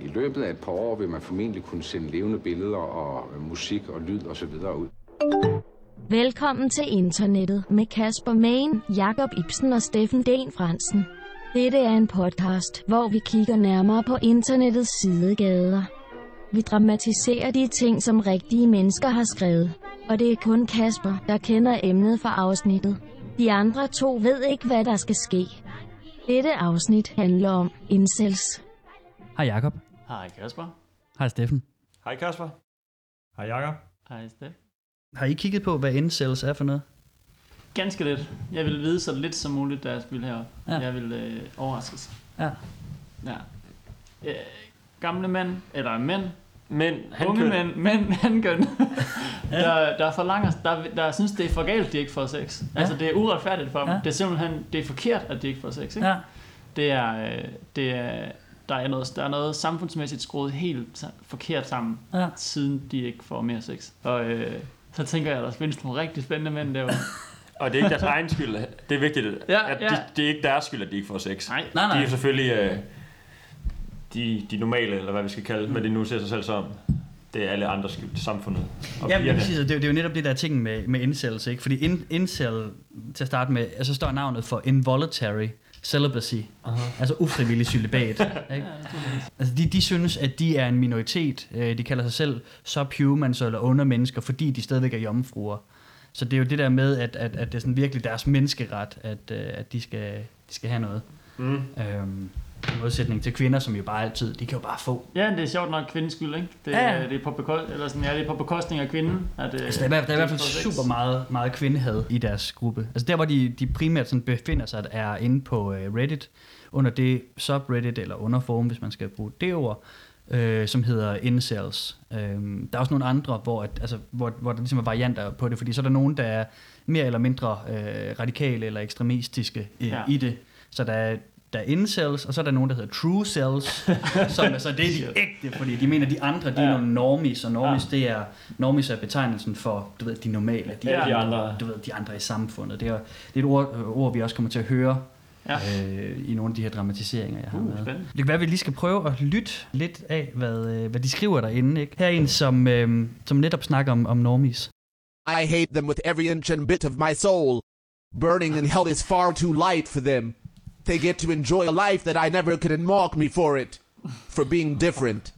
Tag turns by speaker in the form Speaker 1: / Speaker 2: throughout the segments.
Speaker 1: I løbet af et par år vil man formentlig kunne sende levende billeder og musik og lyd og så videre ud.
Speaker 2: Velkommen til internettet med Kasper Main, Jakob Ibsen og Steffen Den Fransen. Dette er en podcast, hvor vi kigger nærmere på internettets sidegader. Vi dramatiserer de ting, som rigtige mennesker har skrevet. Og det er kun Kasper, der kender emnet for afsnittet. De andre to ved ikke, hvad der skal ske. Dette afsnit handler om incels.
Speaker 3: Hej Jakob.
Speaker 4: Hej Kasper.
Speaker 3: Hej Steffen.
Speaker 5: Hej Kasper. Hej Jakob.
Speaker 4: Hej Steff.
Speaker 3: Har I kigget på, hvad incels er for noget?
Speaker 4: Ganske lidt. Jeg vil vide så lidt som muligt, da jeg spiller herop.
Speaker 3: Ja.
Speaker 4: Ja. Jeg vil øh, overraskes.
Speaker 3: Ja.
Speaker 4: Ja. Øh, gamle mænd, eller mænd,
Speaker 5: Men han
Speaker 4: unge
Speaker 5: køn.
Speaker 4: mænd, mænd, handkøn, der, der forlanger, der, der synes, det er for galt, de ikke får sex.
Speaker 3: Ja.
Speaker 4: Altså, det er uretfærdigt for dem.
Speaker 3: Ja.
Speaker 4: Det er simpelthen, det er forkert, at de ikke får sex, ikke?
Speaker 3: Ja.
Speaker 4: Det er, øh, det er, der er noget, der er noget samfundsmæssigt skruet helt forkert sammen,
Speaker 3: Ja.
Speaker 4: siden de ikke får mere sex. Og øh, så tænker jeg, at der findes nogle rigtig spændende mænd derude.
Speaker 5: Og det er ikke deres egen skyld. Det er vigtigt,
Speaker 4: Ja,
Speaker 5: at
Speaker 4: ja.
Speaker 5: de, det er ikke deres skyld, at de ikke får sex.
Speaker 4: Nej.
Speaker 3: Nej, nej.
Speaker 5: De er selvfølgelig øh, de, de normale, eller hvad vi skal kalde, mm. hvad de nu ser sig selv som. Det er alle andres skyld, samfundet. Og
Speaker 3: Ja, men præcis, det, er jo- det er jo netop det der ting med, med incels, ikke? Fordi in, incel, til at starte med, altså står navnet for involuntary celibacy, uh-huh. altså ufrivillig celibat. ikke? Altså de, de synes, at de er en minoritet. Øh, De kalder sig selv subhumans eller undermennesker, fordi de stadigvæk er jomfruer. Så det er jo det der med, at, at, at det er sådan virkelig deres menneskeret, at, øh, at de, skal, de skal have noget.
Speaker 5: Mm.
Speaker 3: Øhm, I modsætning til kvinder, som jo bare altid, de kan jo bare få.
Speaker 4: Ja, det er sjovt nok kvindens skyld, ikke? Det,
Speaker 3: Ja,
Speaker 4: det, er, på beko- eller sådan, ja, det er på bekostning af kvinden. At, øh,
Speaker 3: Altså, der, er, i hvert- der er i hvert fald super meget, meget kvindehad i deres gruppe. Altså der, hvor de, de primært sådan befinder sig, er inde på uh, Reddit, under det subreddit, eller underforum, hvis man skal bruge det ord, øh, som hedder incels. Øhm, der er også nogle andre, hvor, at, altså, hvor, hvor der ligesom er varianter på det, fordi så er der nogen, der er mere eller mindre øh, radikale eller ekstremistiske øh. Ja. i det. Så der er, der er incels, og så er der nogen, der hedder true cells, som er så det er de ægte, fordi de mener, de andre, de er
Speaker 4: Ja.
Speaker 3: nogle normies, og normies, ja. det er, normies er betegnelsen for, du ved, de normale, de,
Speaker 5: Ja, de andre.
Speaker 3: du ved, de andre i samfundet. Det er, det er et ord, ord, vi også kommer til at høre
Speaker 4: Ja.
Speaker 3: øh, i nogle af de her dramatiseringer, jeg har
Speaker 4: Uh,
Speaker 3: med.
Speaker 4: spændende.
Speaker 3: Det kan være, at vi lige skal prøve at lytte lidt af, hvad, øh, hvad de skriver derinde. Ikke? Her er en, som, øh, som netop snakker om, om normies.
Speaker 6: I hate them with every inch and bit of my soul. Burning in hell is far too light for them. They get to enjoy a life that I never could and mock me for it. For being different.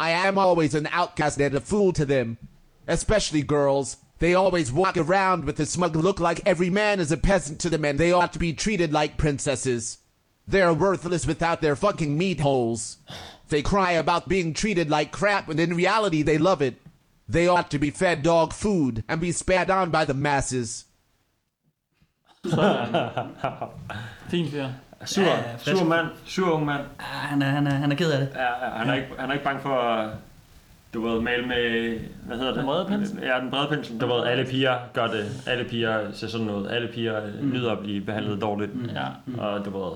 Speaker 6: I am always an outcast and a fool to them. Especially girls. They always walk around with a smug look like every man is a peasant to them and they ought to be treated like princesses. They're worthless without their fucking meat holes. They cry about being treated like crap when in reality they love it. They ought to be fed dog food and be spat on by the masses.
Speaker 5: Sur,
Speaker 3: Ja,
Speaker 5: sur mand, sur ung mand.
Speaker 3: Ah, han, er, han, er, han er ked af det.
Speaker 5: Ja, ja, han, er ikke, han er ikke bange for at du ved, male med, hvad hedder det?
Speaker 4: Den brede pensel?
Speaker 5: Ja, den brede pensel. Du ved, alle piger gør det. Alle piger ser sådan ud. Alle piger mm. nyder at blive behandlet dårligt.
Speaker 4: Ja.
Speaker 5: Og du ved,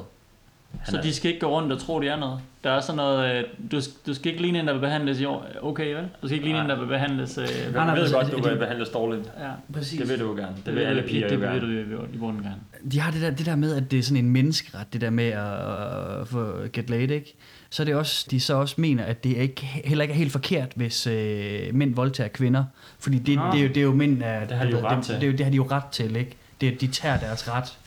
Speaker 4: Så de skal ikke gå rundt og tro, de er noget. Der er sådan noget, øh, du, du skal ikke ligne en, der vil behandles i år. Okay, vel? Du skal ikke ligne en, der vil behandles... Øh,
Speaker 5: jeg
Speaker 3: nej,
Speaker 5: ved godt, du
Speaker 3: det-
Speaker 5: vil behandles dårligt.
Speaker 4: ja.
Speaker 3: Præcis.
Speaker 5: Det vil du jo gerne. Det vil alle piger
Speaker 4: det,
Speaker 5: jo
Speaker 4: det
Speaker 5: gerne.
Speaker 4: vil du i bunden gerne.
Speaker 3: De har det der, det der med, at det er sådan en menneskeret, det der med at, at få get laid, ikke? Så er det også, de så også mener, at det ikke, heller ikke er helt forkert, hvis øh, mænd voldtager kvinder. Fordi det,
Speaker 4: Nå.
Speaker 3: det, er jo, det er jo mænd, er,
Speaker 5: Det har de jo ret
Speaker 3: det,
Speaker 5: til.
Speaker 3: Det, er jo- det har de jo ret til, ikke? Det, de tager deres ret.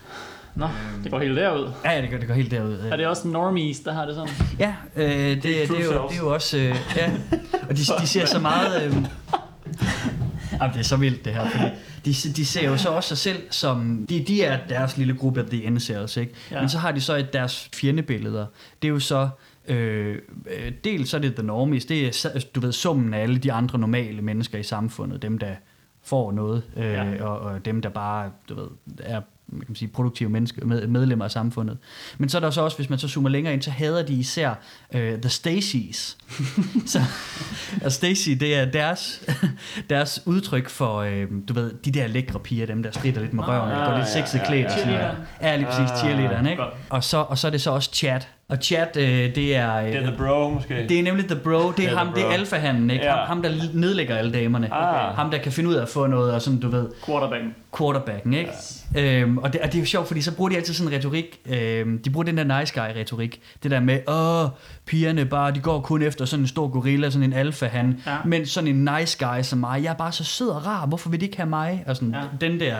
Speaker 4: Nå, det går helt derud.
Speaker 3: Ja, ja, det går, det går helt derud.
Speaker 4: Er det også normies, der har det sådan?
Speaker 3: Ja, øh, det, det, det, er jo, det er jo også... Øh, ja. Og de, de ser så meget... Øh, Jamen, det er så vildt det her, fordi de, de ser jo så også sig selv som, de, de er deres lille gruppe af The Incels, ikke? Ja. Men så har de så et deres fjendebilleder. Det er jo så, øh, øh, dels så er det The Normies, det er, du ved, summen af alle de andre normale mennesker i samfundet, dem der får noget, øh. Ja. og, og dem der bare, du ved, er man kan sige, produktive mennesker, med, medlemmer af samfundet. Men så er der så også, hvis man så zoomer længere ind, så hader de især øh, The Stacys. så, og Stacy, det er deres, deres udtryk for, øh, du ved, de der lækre piger, dem der strider lidt med røven, og går lidt
Speaker 5: ja,
Speaker 3: sexet
Speaker 5: ja,
Speaker 3: klædt.
Speaker 5: ja,
Speaker 3: noget.
Speaker 4: ja.
Speaker 3: Ja, lige præcis,
Speaker 5: Ah,
Speaker 3: cheerleaderen, ikke? Og så, og så er det så også chat. Og Chad, øh, det er... Øh,
Speaker 5: Det er The Bro, måske.
Speaker 3: det er nemlig The Bro, det er,
Speaker 5: Det er
Speaker 3: ham, det er alfahanden, ikke?
Speaker 5: Ja.
Speaker 3: Ham, ham, der nedlægger alle damerne.
Speaker 5: Ah.
Speaker 3: Ham, der kan finde ud af at få noget, og sådan, du ved,
Speaker 4: Quarterbacken.
Speaker 3: quarterbacken, ikke? Ja. Øhm, og, det, og det er jo sjovt, fordi så bruger de altid sådan en retorik, øhm, de bruger den der nice guy retorik, det der med, åh, pigerne bare, de går kun efter sådan en stor gorilla, sådan en alfa han,
Speaker 4: Ja.
Speaker 3: men sådan en nice guy som mig, jeg er bare så sød og rar, hvorfor vil de ikke have mig? Og sådan,
Speaker 4: ja.
Speaker 3: den der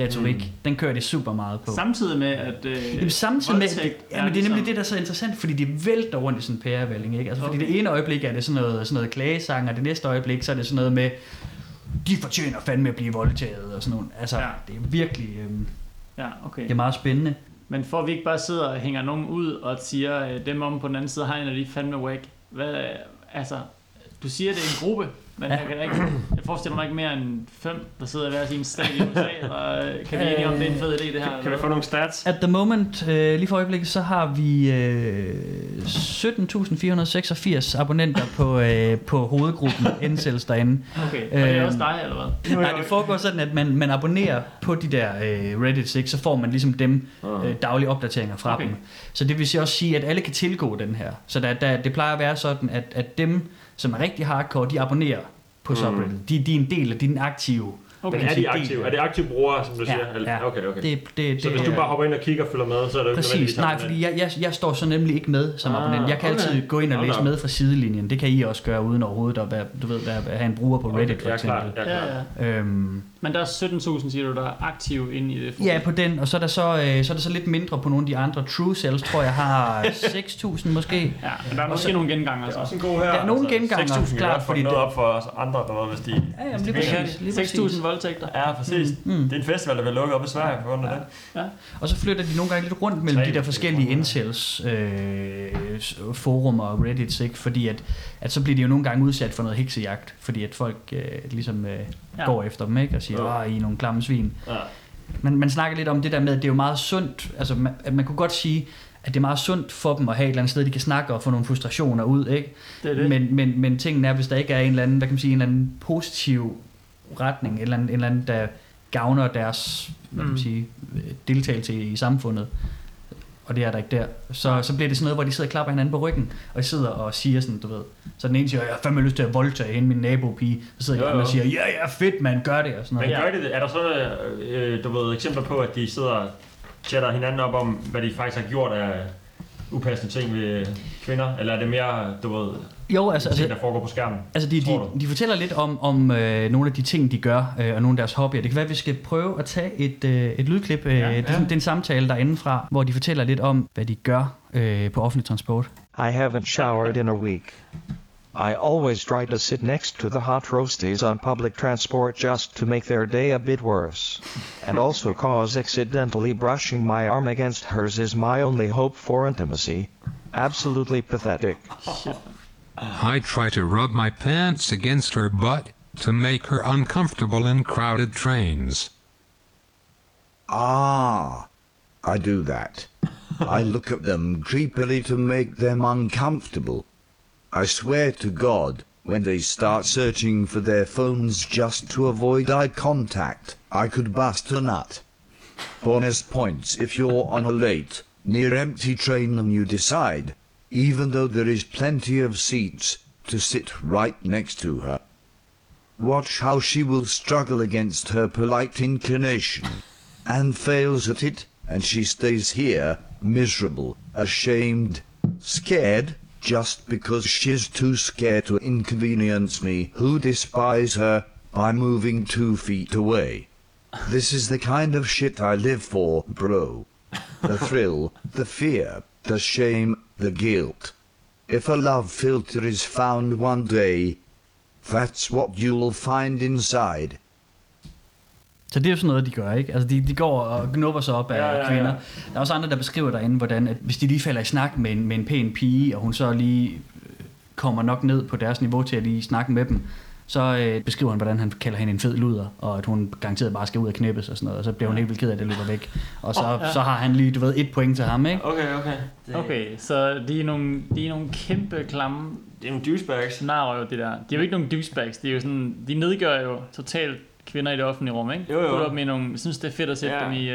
Speaker 3: retorik, mm. den kører det super meget på.
Speaker 4: Samtidig med, at øh,
Speaker 3: Jamen, samtidig med,
Speaker 4: voldtægt
Speaker 3: ja, men det er nemlig
Speaker 4: ligesom-
Speaker 3: det, der er så interessant, fordi de vælter rundt i sådan en pærevælling, ikke? Altså, fordi
Speaker 4: Okay.
Speaker 3: det ene øjeblik er det sådan noget, sådan noget klagesang, og det næste øjeblik, så er det sådan noget med, de fortjener fandme at blive voldtaget, og sådan noget. Altså,
Speaker 4: Ja.
Speaker 3: det er virkelig, øhm,
Speaker 4: Ja, okay.
Speaker 3: det er meget spændende.
Speaker 4: Men for at vi ikke bare sidder og hænger nogen ud og siger, øh, dem om på den anden side har en af de fandme whack. Hvad, altså, du siger, det er en gruppe, men
Speaker 3: Ja.
Speaker 4: jeg, kan ikke, jeg forestiller mig ikke mere end fem, der sidder i hver sin stat i USA, eller øh, kan vi enige om, det er en fed idé, det her?
Speaker 5: Kan vi
Speaker 4: eller
Speaker 5: få nogle stats?
Speaker 3: At the moment, øh, lige for øjeblikket, så har vi øh, 17.486 abonnenter på, øh, på hovedgruppen Incels derinde.
Speaker 4: Okay, og det er
Speaker 3: Øhm,
Speaker 4: også dig, eller hvad?
Speaker 3: Nej, det foregår sådan, at man, man abonnerer på de der øh, Reddit, ikke? så får man ligesom dem øh, daglige opdateringer fra
Speaker 4: Okay.
Speaker 3: okay. dem. Så det vil sige også sige, at alle kan tilgå den her. Så der, der, det plejer at være sådan, at, at dem, som er rigtig hardcore, de abonnerer på subreddit. De, de er en del af din aktive.
Speaker 4: Okay.
Speaker 5: Men er de aktive? Er det aktive brugere, som du siger?
Speaker 3: Ja,
Speaker 5: Eller-
Speaker 3: ja.
Speaker 5: Okay, okay.
Speaker 3: Det, det,
Speaker 5: Så
Speaker 3: det,
Speaker 5: hvis du bare hopper ind og kigger og følger med, så er det ikke
Speaker 3: Præcis,
Speaker 5: nødvendigvis
Speaker 3: nej, fordi jeg, jeg, jeg står så nemlig ikke med som
Speaker 5: Ah,
Speaker 3: abonnent. Jeg kan
Speaker 5: okay.
Speaker 3: altid gå ind og læse
Speaker 5: da.
Speaker 3: med fra sidelinjen. Det kan I også gøre uden overhovedet at være, du ved, være, have en bruger på Reddit for
Speaker 5: Ja,
Speaker 3: eksempel.
Speaker 5: Ja,
Speaker 4: Ja,
Speaker 5: klart.
Speaker 4: ja.
Speaker 3: Øhm,
Speaker 4: Men der er 17.000, siger du, der er aktive inde i det forum.
Speaker 3: Ja, på den, og så er der så, øh, så, er der så lidt mindre på nogle af de andre True Cells, tror jeg har 6.000 måske.
Speaker 4: Ja, men der er måske nogle genganger
Speaker 5: Det er
Speaker 4: så.
Speaker 5: også en god her.
Speaker 3: Der er nogle genganger,
Speaker 5: 6.000 kan
Speaker 3: klart,
Speaker 5: godt få
Speaker 3: fordi
Speaker 5: noget op for os andre, der ved, hvis de...
Speaker 3: Ja, jamen, lige
Speaker 5: de vil.
Speaker 3: præcis. Lige præcis.
Speaker 4: 6.000 voldtægter.
Speaker 5: Ja, præcis.
Speaker 3: Mm.
Speaker 5: Det er en festival, der vil lukke op i Sverige på grund af det.
Speaker 3: Og så flytter de nogle gange lidt rundt mellem
Speaker 5: Tre
Speaker 3: de der forskellige incels øh, forumer og reddits, ikke? fordi at, at så bliver de jo nogle gange udsat for noget heksejagt, fordi at folk øh, ligesom øh,
Speaker 4: Ja.
Speaker 3: ja. går efter dem ikke? og siger,
Speaker 5: Ja.
Speaker 3: at I er nogle klamme svin.
Speaker 5: Ja.
Speaker 3: Men man snakker lidt om det der med, at det er jo meget sundt, altså man, at man kunne godt sige, at det er meget sundt for dem at have et eller andet sted, de kan snakke og få nogle frustrationer ud, ikke?
Speaker 4: Det er det.
Speaker 3: Men, men, men tingen er, hvis der ikke er en eller anden, hvad kan man sige, en eller anden positiv retning, en eller anden, en eller anden der gavner deres hvad kan man
Speaker 4: Mm.
Speaker 3: sige, deltagelse i, i samfundet, og det er der ikke der, så, så bliver det sådan noget, hvor de sidder og klapper hinanden på ryggen, og de sidder og siger sådan, du ved, så den ene siger, jeg har fandme lyst til at voldtage hende, min nabopige, så sidder andre og siger, ja, ja, fedt, man, gør det, og sådan
Speaker 5: Men
Speaker 3: noget.
Speaker 5: gør de det? Er der så, øh, du ved, eksempler på, at de sidder og chatter hinanden op om, hvad de faktisk har gjort af upassende ting ved kvinder? Eller er det mere, du ved,
Speaker 3: Jo, altså,
Speaker 5: ting,
Speaker 3: altså,
Speaker 5: der foregår på skærmen?
Speaker 3: Altså, de, de, de fortæller lidt om, om øh, nogle af de ting, de gør, øh, og nogle af deres hobbyer. Det kan være, at vi skal prøve at tage et, øh, et lydklip. Øh,
Speaker 4: Ja,
Speaker 3: det, sådan, det er en samtale derindefra, hvor de fortæller lidt om, hvad de gør øh, på offentlig transport.
Speaker 7: I haven't showered in a week. I always try to sit next to the hot roasties on public transport just to make their day a bit worse. And also cause accidentally brushing my arm against hers is my only hope for intimacy. Absolutely pathetic.
Speaker 8: I try to rub my pants against her butt to make her uncomfortable in crowded trains.
Speaker 9: Ah, I do that. I look at them creepily to make them uncomfortable. I swear to God, when they start searching for their phones just to avoid eye contact, I could bust a nut. Bonus points if you're on a late, near empty train and you decide, even though there is plenty of seats, to sit right next to her. Watch how she will struggle against her polite inclination and fails at it, and she stays here, miserable, ashamed, scared, just because she's too scared to inconvenience me, who despise her, by moving two feet away. This is the kind of shit I live for, bro. The thrill, the fear, the shame, the guilt. If a love filter is found one day, that's what you'll find inside.
Speaker 3: Så det er jo sådan noget, de gør, ikke? Altså, de, de går og gnubber sig op af
Speaker 5: Ja,
Speaker 3: ja,
Speaker 5: ja,
Speaker 3: kvinder. Der er også andre, der beskriver derinde, hvordan at hvis de lige falder i snak med en, med en pæn pige, og hun så lige øh, kommer nok ned på deres niveau til at lige snakke med dem, så øh, beskriver han, hvordan han kalder hende en fed luder, og at hun garanteret bare skal ud og knippes og sådan noget, og så bliver hun helt vildt ked af, at det løber væk. Og så, oh,
Speaker 4: ja.
Speaker 3: så har han lige, du ved, et point til ham, ikke?
Speaker 5: Okay, okay. Det,
Speaker 4: Okay, så de er nogle, de er nogle kæmpe klamme
Speaker 5: Det er nogle douchebags.
Speaker 4: narrøv, det der. De er jo ikke nogen douchebags, de er jo sådan, de nedgør jo totalt kvinder i det offentlige rum, ikke?
Speaker 5: Jo, jo.
Speaker 4: Putter dem i nogle, jeg synes det er fedt at sætte
Speaker 5: Ja.
Speaker 4: dem i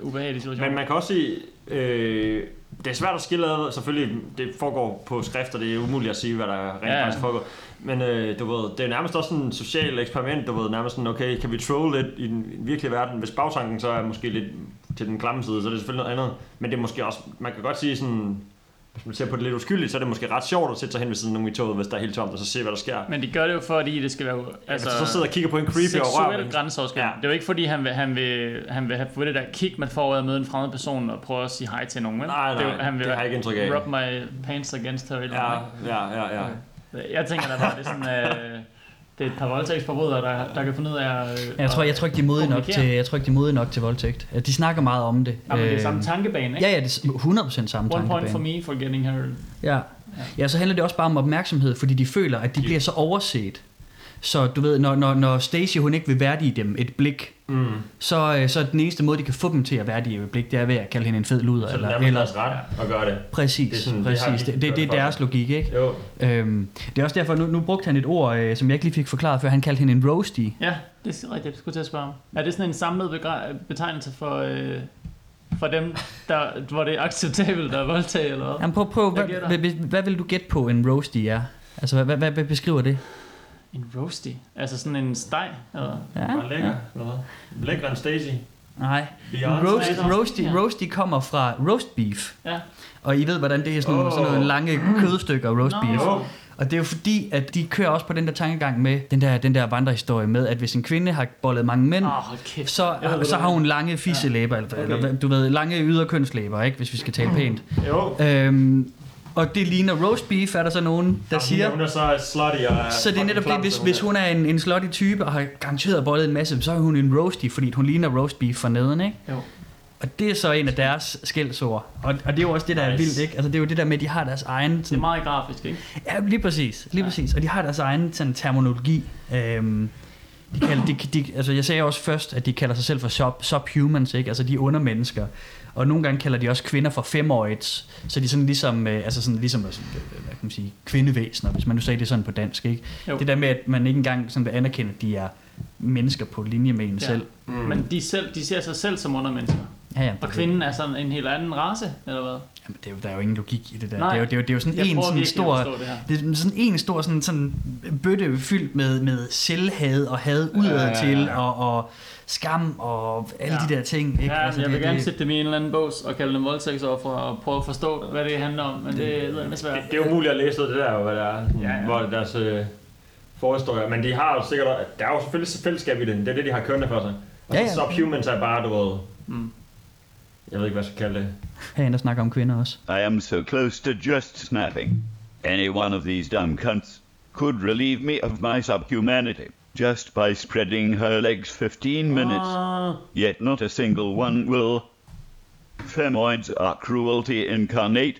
Speaker 4: uh, ubehagelige situationer.
Speaker 5: Men man kan også sige, øh, det er svært at skille ad, selvfølgelig, det foregår på skrift, og det er umuligt at sige, hvad der rent
Speaker 4: ja.
Speaker 5: faktisk foregår. Men øh, du ved, det er nærmest også sådan en social eksperiment, du ved, nærmest sådan, okay, kan vi troll lidt i den virkelige verden? Hvis bagtanken så er måske lidt til den klamme side, så er det selvfølgelig noget andet. Men det er måske også, man kan godt sige sådan, hvis man ser på det lidt uskyldigt, så er det måske ret sjovt at sætte sig hen ved siden af nogen i toget, hvis der er helt tomt, og så se, hvad der sker.
Speaker 4: Men de gør det jo fordi, det skal være altså,
Speaker 5: Altså, hvis du så sidder og kigger på en creepy og rører
Speaker 4: seksuel
Speaker 5: en-
Speaker 4: grænseoverskridende.
Speaker 5: Ja.
Speaker 4: Det er jo ikke fordi, han vil, han vil, han vil have få det der kick, man får ud af at møde en fremmed person og prøve at sige hej til nogen. vel?
Speaker 5: Nej,
Speaker 4: det, er
Speaker 5: nej,
Speaker 4: jo- han vil
Speaker 5: det har jeg ikke indtryk af.
Speaker 4: Rub my pants against her. Eller
Speaker 5: Ja, ja, ja, ja.
Speaker 4: ikke? Jeg tænker da bare, det er sådan... Øh, det er et par voldtægtsforbrydere, der, der kan finde ud af at... Øh,
Speaker 3: Jeg tror, jeg tror ikke, de er modige nok til, jeg tror ikke, de er modige nok til voldtægt. Ja, De snakker meget om det.
Speaker 4: Ja, men det er
Speaker 3: Øh,
Speaker 4: samme tankebane, ikke?
Speaker 3: Ja, ja, det er 100% samme
Speaker 4: One point
Speaker 3: tankebane.
Speaker 4: for me for getting her.
Speaker 3: Ja. ja, så handler det også bare om opmærksomhed, fordi de føler, at de bliver så overset. Så du ved, når, når, når Stacy hun ikke vil værdige dem et blik,
Speaker 5: Mm.
Speaker 3: så, øh, så er den eneste måde, de kan få dem til at værdige et blik, det er ved at kalde hende en fed luder.
Speaker 5: Så det er
Speaker 3: eller, eller,
Speaker 5: deres ret at gøre det.
Speaker 3: Præcis,
Speaker 5: Det er sådan, det
Speaker 3: præcis.
Speaker 5: de
Speaker 3: Det, det,
Speaker 5: gjort
Speaker 3: det er deres logik, ikke?
Speaker 5: Jo.
Speaker 3: Øhm, det er også derfor, nu, nu brugte han et ord, øh, som jeg ikke lige fik forklaret før. Han kaldte hende en roasty.
Speaker 4: Ja, det er rigtigt. Jeg skulle til at spørge om. Er det sådan en samlet betegnelse for, øh, for dem, der, hvor det er acceptabelt at voldtage, eller hvad?
Speaker 3: Jamen, prøv, prøv, hvad, hvad, hvad, hvad vil du gætte på, en roasty er? Altså, hvad, hvad, hvad beskriver det?
Speaker 4: En roasty? Altså sådan en steg? Eller?
Speaker 3: Ja,
Speaker 5: Bare lækker. Ja. Lækker en Stacy.
Speaker 3: Nej,
Speaker 5: Beyonce.
Speaker 3: roast,
Speaker 4: Nej,
Speaker 3: roasty,
Speaker 4: ja.
Speaker 3: roasty kommer fra roast beef.
Speaker 4: Ja.
Speaker 3: Og I ved, hvordan det er sådan, oh. Sådan nogle lange kødstykker roast
Speaker 4: Nå.
Speaker 3: beef. Og det er jo fordi, at de kører også på den der tankegang med, den der, den der vandrehistorie med, at hvis en kvinde har bollet mange mænd,
Speaker 4: hold kæft.
Speaker 3: så,
Speaker 4: ved,
Speaker 3: så har hun lange fisselæber, eller,
Speaker 5: Okay.
Speaker 3: eller du ved, lange yderkønslæber, ikke, hvis vi skal tale pænt.
Speaker 5: Jo.
Speaker 3: Øhm, og det ligner roast beef, er der så nogen, der
Speaker 5: Jamen,
Speaker 3: siger.
Speaker 5: Hun er så slutty og er
Speaker 3: Så det er netop det, hvis, hvis
Speaker 5: er-
Speaker 3: hun er en, en slutty type og har garanteret bollet en masse, så er hun en roasty, fordi hun ligner roast beef for neden, ikke?
Speaker 4: Jo.
Speaker 3: Og det er så en af deres skældsord. Og, og det er jo også det, der nice. er vildt, ikke? Altså det er jo det der med, at de har deres egen...
Speaker 4: Det er
Speaker 3: Sådan,
Speaker 4: meget grafisk, ikke?
Speaker 3: ja, lige præcis. Lige præcis. Og de har deres egen sådan, terminologi. Øhm, de kalder, de, de, altså jeg sagde også først, at de kalder sig selv for sub, subhumans, ikke? Altså de er undermennesker. Og nogle gange kalder de også kvinder for femoids. Så de er sådan ligesom, øh, altså sådan ligesom øh, hvad kan man sige, kvindevæsener, hvis man nu sagde det sådan på dansk, ikke?
Speaker 4: Jo.
Speaker 3: Det der med, at man ikke engang sådan vil anerkende, at de er mennesker på linje med en
Speaker 4: Ja.
Speaker 3: selv.
Speaker 5: Mm.
Speaker 4: Men de, selv, de ser sig selv som undermennesker.
Speaker 3: Ja, ja,
Speaker 4: Og kvinden er sådan en helt anden race, eller hvad?
Speaker 3: Jamen, det er jo, der er jo ingen logik i det der.
Speaker 4: Nej.
Speaker 3: Det er jo, det er jo, det er jo sådan
Speaker 4: Jeg
Speaker 3: en sådan stor...
Speaker 4: det.
Speaker 3: Det er sådan en stor sådan, sådan bøtte fyldt med, med selvhad og had udad
Speaker 5: Ja, ja, ja,
Speaker 3: til, og, og skam og alle
Speaker 4: Ja.
Speaker 3: de der ting. Ikke?
Speaker 4: Ja, altså, jeg vil
Speaker 3: det,
Speaker 4: gerne
Speaker 3: det,
Speaker 4: sætte dem i en eller anden bås og kalde dem voldtægtsoffer og prøve at forstå, hvad det handler om, men det er med svært.
Speaker 5: Det, det er umuligt at læse det der, hvad det er,
Speaker 4: Ja, ja.
Speaker 5: hvor det er deres øh, forhistorie. Men de har jo sikkert, der er jo selvfølgelig fællesskab i det. Det er det, de har kørende for sig. Og
Speaker 3: Ja,
Speaker 5: så
Speaker 3: ja.
Speaker 5: subhumans er bare, du ved,
Speaker 4: Mm.
Speaker 5: Jeg ved ikke, hvad jeg skal kalde det.
Speaker 3: Her er en, der snakker om kvinder også.
Speaker 10: I am so close to just snapping. Any one of these dumb cunts could relieve me of my subhumanity just by spreading her legs 15 minutes.
Speaker 4: Ah,
Speaker 10: Yet not a single one will. Femoids are cruelty incarnate.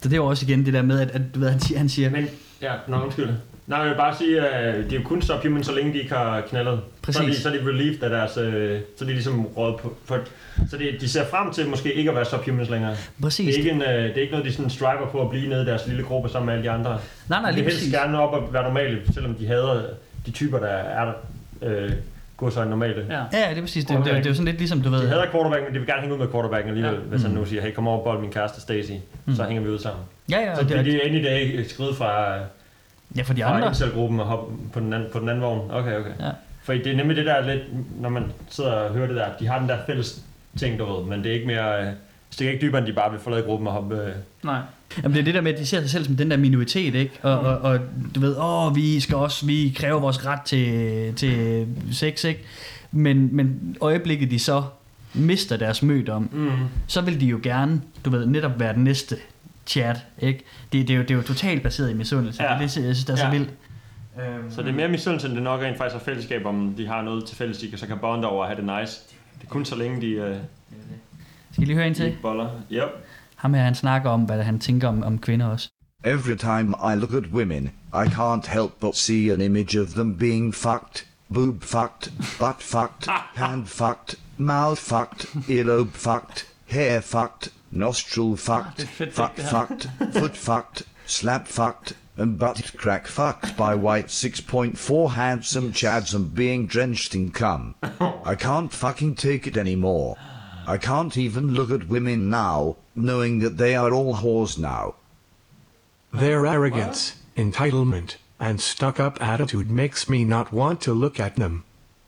Speaker 3: Så det er jo også igen det der med, at, at du ved, han siger, han siger
Speaker 5: Men, ja, nå, undskyld. Nej, jeg vil bare sige, at det er jo kun subhumans, så længe de ikke har knaldet.
Speaker 3: Præcis.
Speaker 5: Så er de, så er de relieved af deres, øh, så er de ligesom råd på, for, så det, de ser frem til måske ikke at være subhumans længere.
Speaker 3: præcis.
Speaker 5: Det er, ikke en, øh, det er ikke noget, de sådan striver på at blive nede i deres lille gruppe sammen med alle de andre.
Speaker 3: nej, nej,
Speaker 5: de
Speaker 3: lige
Speaker 5: vil helst
Speaker 3: præcis.
Speaker 5: gerne op og være normale, selvom de hader de typer, der er der, øh, går så normale.
Speaker 4: ja.
Speaker 3: Ja, det er præcis. Det, det, det, det er jo sådan lidt ligesom, du ved...
Speaker 5: De hader quarterback, men de vil gerne hænge ud med quarterbacken alligevel.
Speaker 4: Ja.
Speaker 5: Hvis han
Speaker 3: Mm.
Speaker 5: nu siger, hey, kom over og bold min kæreste Stacy,
Speaker 3: Mm.
Speaker 5: så hænger vi ud sammen.
Speaker 3: Ja, ja,
Speaker 5: Så det,
Speaker 3: det,
Speaker 5: det er endelig dag skridt fra,
Speaker 3: ja, for de
Speaker 5: fra
Speaker 3: andre.
Speaker 5: incel-gruppen og hoppe på den, anden, på den anden vogn. Okay, okay.
Speaker 3: Ja.
Speaker 5: For det er nemlig det der lidt, når man sidder og hører det der, de har den der fælles ting, du ved, men det er ikke mere, øh, stikker ikke dybere, end de bare vil forlade gruppen og hoppe. Øh.
Speaker 4: Nej.
Speaker 3: Jamen det er det der med, at de ser sig selv som den der minoritet, ikke? Og, og, og du ved, åh, vi skal også, vi kræver vores ret til, til sex, ikke? Men, men øjeblikket de så mister deres mødom,
Speaker 5: Mm.
Speaker 3: så vil de jo gerne, du ved, netop være den næste chat, ikke? Det, det, er, jo, det er jo totalt baseret i misundelse.
Speaker 5: Ja.
Speaker 3: Det, det, jeg synes, det er så
Speaker 5: Ja.
Speaker 3: vildt.
Speaker 5: Så det er mere misundelse, end det nok rent faktisk er fællesskab, om de har noget til fælles, de kan- så kan bonde over og have det nice. Det er kun så længe de, øh,
Speaker 3: Skal I lige høre en til?
Speaker 5: boller. Yep.
Speaker 3: Ham her, han snakker om, hvad han tænker om, om kvinder også.
Speaker 9: Every time I look at women, I can't help but see an image of them being fucked, boob fucked, butt fucked, hand fucked, mouth fucked, earlobe fucked, hair fucked, nostril fucked,
Speaker 4: det fedt,
Speaker 9: fuck fucked, foot fucked, slap fucked, and butt crack fucked by white 6.4 handsome chads and being drenched in cum. I can't fucking take it anymore. I can't even look at women now, knowing that they are all whores now.
Speaker 11: Their arrogance, entitlement, and stuck up attitude makes me not want to look at them.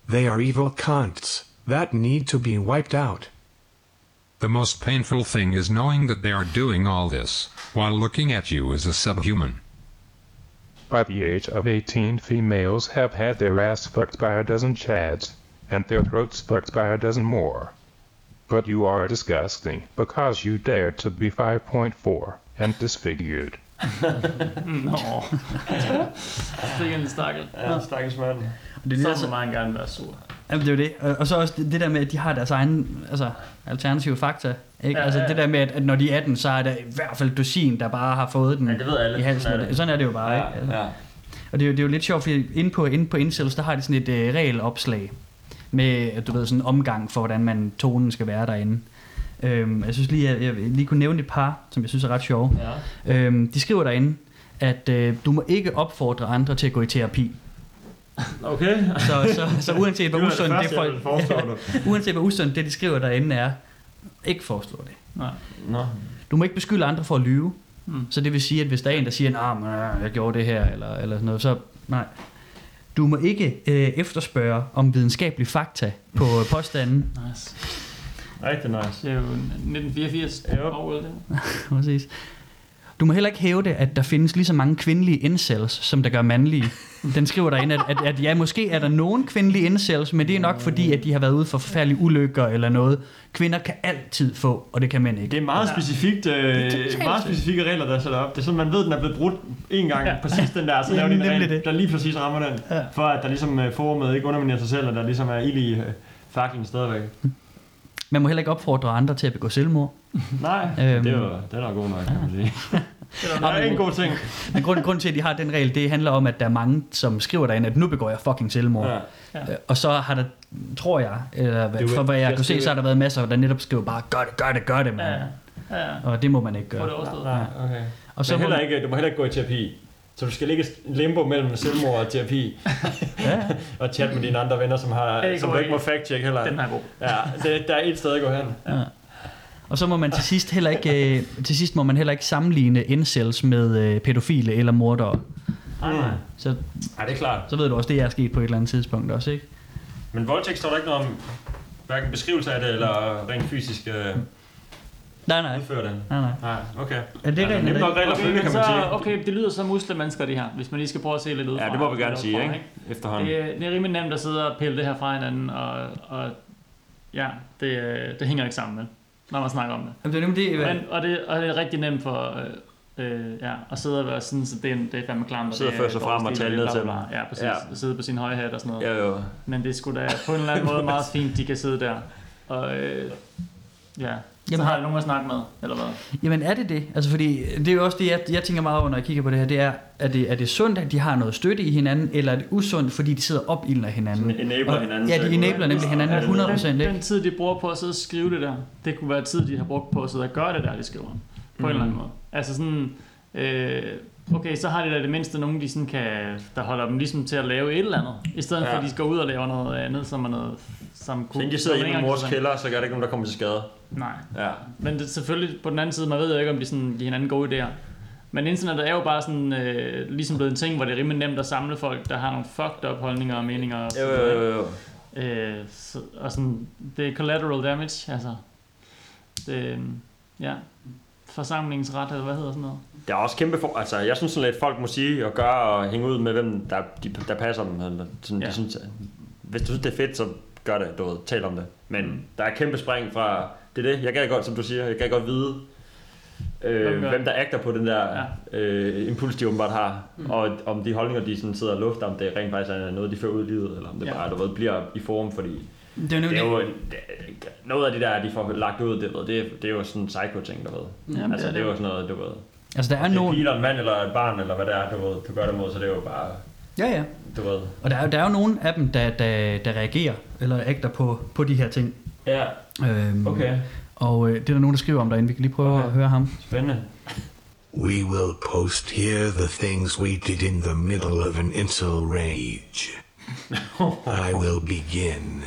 Speaker 11: They are evil cunts that need to be wiped out.
Speaker 8: The most painful thing is knowing that they are doing all this while looking at you as a subhuman.
Speaker 11: By the age of 18, females have had their ass fucked by a dozen chads, and their throats fucked by a dozen more. But you are disgusting because you dared to be 5.4 and disfigured.
Speaker 4: Nå. Fik en stakkel.
Speaker 5: Ja, stakkels mand.
Speaker 3: Det er det,
Speaker 4: Så
Speaker 3: der,
Speaker 4: må
Speaker 3: så,
Speaker 4: man gerne være sur.
Speaker 3: Jamen, det er jo det. Og, så også det, det der med, at de har deres egen altså, alternative fakta. Ikke?
Speaker 4: Ja,
Speaker 3: Ja, altså
Speaker 4: ja.
Speaker 3: det der med, at, at når de er 18, så er der i hvert fald dusin, der bare har fået den
Speaker 5: Ja, det ved alle.
Speaker 3: i halsen.
Speaker 5: Sådan er det.
Speaker 3: sådan er det jo bare. ikke? Altså.
Speaker 5: Ja, ja.
Speaker 3: Og det er, jo, det er jo lidt sjovt, fordi inde på, inde på Incels, der har de sådan et øh, regelopslag med, at du ved, sådan en omgang for, hvordan man tonen skal være derinde. Øhm, jeg synes lige, jeg vil lige kunne nævne et par, som jeg synes er ret sjove.
Speaker 4: Ja.
Speaker 3: Øhm, de skriver derinde, at øh, du må ikke opfordre andre til at gå i terapi.
Speaker 5: Okay.
Speaker 3: Så, så, så uanset
Speaker 5: Det det
Speaker 3: usundt det, folk,
Speaker 5: dig.
Speaker 3: uanset hvor usundt det, de skriver derinde er, ikke foreslå det.
Speaker 4: Nej.
Speaker 5: Nå.
Speaker 3: Du må ikke beskylde andre for at lyve.
Speaker 4: Mm.
Speaker 3: Så det vil sige, at hvis der er en, der siger, nah, men, øh, jeg gjorde det her, eller, eller sådan noget, så nej. Du må ikke øh, efterspørge om videnskabelig fakta på øh, påstanden.
Speaker 4: Nice.
Speaker 5: Rigtig nice.
Speaker 4: Det er jo 1984
Speaker 5: Ja.
Speaker 4: over det.
Speaker 3: Præcis. Du må heller ikke hævde, at der findes lige så mange kvindelige incels, som der gør mandlige. Den skriver derinde, at, at, at ja, måske er der nogen kvindelige incels, men det er nok fordi, at de har været ude for forfærdelige ulykker eller noget. Kvinder kan altid få, og det kan mænd ikke.
Speaker 5: Det er meget specifikt, øh,
Speaker 3: totalt
Speaker 5: meget specifikke regler, der er sat op. Det er sådan, man ved, den er blevet brudt en gang,
Speaker 4: Ja.
Speaker 5: præcis den der, så laver de en
Speaker 3: nemlig
Speaker 5: regel,
Speaker 3: det.
Speaker 5: der lige præcis rammer den,
Speaker 3: Ja.
Speaker 5: for at der ligesom øh, forumet ikke underminerer sig selv, og der ligesom er ild i øh, faklen stadigvæk.
Speaker 3: Man må heller ikke opfordre andre til at begå selvmord.
Speaker 5: Nej,
Speaker 3: Øhm.
Speaker 5: det er jo det er da god nok, kan man sige. det er en god ting.
Speaker 3: Men grunden, grunden til, at de har den regel, det handler om, at der er mange, som skriver derinde, at nu begår jeg fucking selvmord.
Speaker 5: Ja.
Speaker 3: Ja. Og så har der, tror jeg, eller hvad- for hvad jeg kan se, så har der været masser, der netop skriver bare, gør det, gør det, gør det,
Speaker 4: Ja,
Speaker 3: mand.
Speaker 4: ja. ja.
Speaker 3: Og det må man ikke
Speaker 4: Få det
Speaker 3: gøre.
Speaker 4: overstået.
Speaker 5: Nej, okay.
Speaker 3: Og så
Speaker 5: Men
Speaker 3: må,
Speaker 5: heller ikke, du må heller ikke gå i terapi. Så du skal ligge limbo mellem selvmord og terapi.
Speaker 3: ja,
Speaker 5: og chatte med dine andre venner, som, har,
Speaker 4: Hey,
Speaker 5: som du ikke må fact-check heller.
Speaker 4: Den er god.
Speaker 5: Ja, det, der er et sted at gå hen.
Speaker 3: ja. Og så må man til sidst heller ikke, øh, til sidst må man heller ikke sammenligne incels med øh, pædofile eller mordere.
Speaker 5: Nej, nej.
Speaker 3: Så,
Speaker 5: Ja, det er klart.
Speaker 3: så ved du også, det er sket på et eller andet tidspunkt også, ikke?
Speaker 5: Men voldtægt står der ikke noget om, hverken beskrivelse af det, eller rent fysisk øh,
Speaker 3: Nej, nej.
Speaker 5: udføre det.
Speaker 3: nej, nej.
Speaker 5: Nej, okay.
Speaker 3: Er det
Speaker 5: Altså,
Speaker 3: reglen,
Speaker 5: nemt nok regler
Speaker 4: Okay,
Speaker 5: følge, kan man sige.
Speaker 4: okay, det lyder som musle mennesker, det her, hvis man lige skal prøve at se lidt ud
Speaker 5: Ja, det må vi gerne sige, ikke? Efterhånden.
Speaker 4: Det, er- det er rimelig nemt at sidde og pille det her fra hinanden, og, og ja, det, det hænger ikke sammen, vel? når man snakker om det.
Speaker 3: Jamen, det er nemlig det,
Speaker 4: Men, og, det og det er rigtig nemt for øh, øh, ja, at sidde og være sådan, så det er, det er fandme klamt. og
Speaker 5: Sidde
Speaker 4: det
Speaker 5: og
Speaker 4: er
Speaker 5: frem og tale
Speaker 4: er
Speaker 5: ned til dem.
Speaker 4: Ja, præcis.
Speaker 5: Ja.
Speaker 4: Sidde på sin høje hat og sådan noget.
Speaker 5: Ja, jo.
Speaker 4: Men det er sgu da på en eller anden måde meget fint, de kan sidde der. Og øh, ja,
Speaker 3: Jamen,
Speaker 4: har
Speaker 3: har-
Speaker 4: jeg nogen at snakke med, eller hvad?
Speaker 3: Jamen er det det? Altså fordi det er jo også det, jeg, jeg tænker meget over, når jeg kigger på det her, det er, er det, er det sundt, at de har noget støtte i hinanden, eller er det usundt, fordi de sidder og opildner hinanden?
Speaker 5: Sådan enabler
Speaker 3: Og-
Speaker 5: hinanden
Speaker 3: Ja, de enabler nemlig hinanden
Speaker 5: Ja, det-
Speaker 3: 100%,
Speaker 4: den, den tid, de bruger på at sidde og skrive det der, det kunne være tid, de har brugt på at sidde og gøre det der, de skriver. På mm. en eller anden måde. Altså sådan, øh, okay, så har de da det mindste nogen, de sådan kan, der holder dem ligesom til at lave et eller andet. I stedet ja. for, at de skal ud og lave noget andet, som er noget, som
Speaker 5: Så inden de sidder hjemme i mors kælder, så gør det ikke nogen, der kommer til skade.
Speaker 4: Nej.
Speaker 5: Ja.
Speaker 4: Men det er selvfølgelig på den anden side, man ved jo ikke, om de sådan giver hinanden gode idéer. Men internettet er jo bare sådan, øh, ligesom blevet en ting, hvor det er rimelig nemt at samle folk, der har nogle fucked up holdninger og meninger. Og
Speaker 5: Jo,
Speaker 4: sådan
Speaker 5: jo, jo, jo.
Speaker 4: ikke? Øh, så, og sådan, det er collateral damage, altså. Det, ja, forsamlingsret, eller hvad hedder sådan noget?
Speaker 5: Der er også kæmpe for... Altså, jeg synes sådan lidt, folk må sige og gøre og hænge ud med, hvem der, de, der passer dem. Eller sådan,
Speaker 4: Ja.
Speaker 5: de synes, hvis du synes, det er fedt, så gør det, du ved, tal om det. Men mm. der er kæmpe spring fra... Det er det, jeg kan godt, som du siger, jeg kan godt vide,
Speaker 4: Hvem
Speaker 5: øh, hvem
Speaker 4: det?
Speaker 5: der agter på den der
Speaker 4: Ja.
Speaker 5: øh, impuls, de åbenbart har. Mm. Og om de holdninger, de sådan sidder og lufter, om det rent faktisk er noget, de fører ud i livet, eller om det
Speaker 4: Ja.
Speaker 5: bare du ved, bliver i forum, fordi
Speaker 3: Det er
Speaker 5: det er jo en, det, noget af det der, de får lagt ud, det, ved, det, det er jo sådan en psycho-ting, du ved.
Speaker 4: Jamen,
Speaker 5: altså,
Speaker 4: det
Speaker 5: det
Speaker 4: er
Speaker 5: er jo
Speaker 4: det.
Speaker 5: sådan noget, du ved.
Speaker 3: Altså der er
Speaker 5: Det er
Speaker 3: nogen...
Speaker 5: en pige, eller en mand, eller et barn, eller hvad det er, du, ved, du gør det mod, så det er jo bare,
Speaker 3: Ja, ja.
Speaker 5: du ved.
Speaker 3: Og der er, der er jo nogen af dem, der, der, der reagerer, eller ægter på, på de her ting.
Speaker 5: Ja,
Speaker 3: Øhm,
Speaker 5: okay.
Speaker 3: Og øh, det er der nogen, der skriver om derinde. Vi kan lige prøve okay.
Speaker 5: Okay.
Speaker 3: at høre ham.
Speaker 5: Spændende.
Speaker 11: We will post here the things we did in the middle of an incel rage.
Speaker 12: I will begin.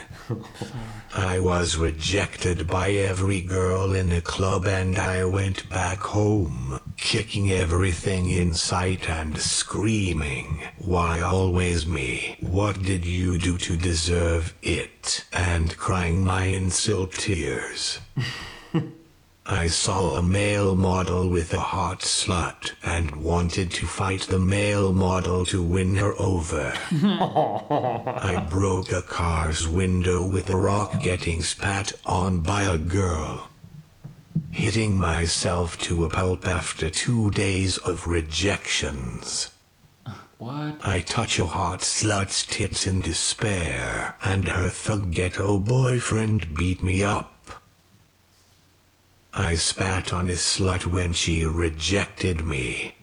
Speaker 12: I was rejected by every girl in the club and I went back home, kicking everything in sight and screaming, Why always me? What did you do to deserve it? And crying my insult tears. I saw a male model with a hot slut and wanted to fight the male model to win her over. I broke a car's window with a rock getting spat on by a girl. Hitting myself to a pulp after two days of rejections.
Speaker 4: What?
Speaker 12: I touch a hot slut's tits in despair, and her thug ghetto boyfriend beat me up. I spat on his slut when she rejected me.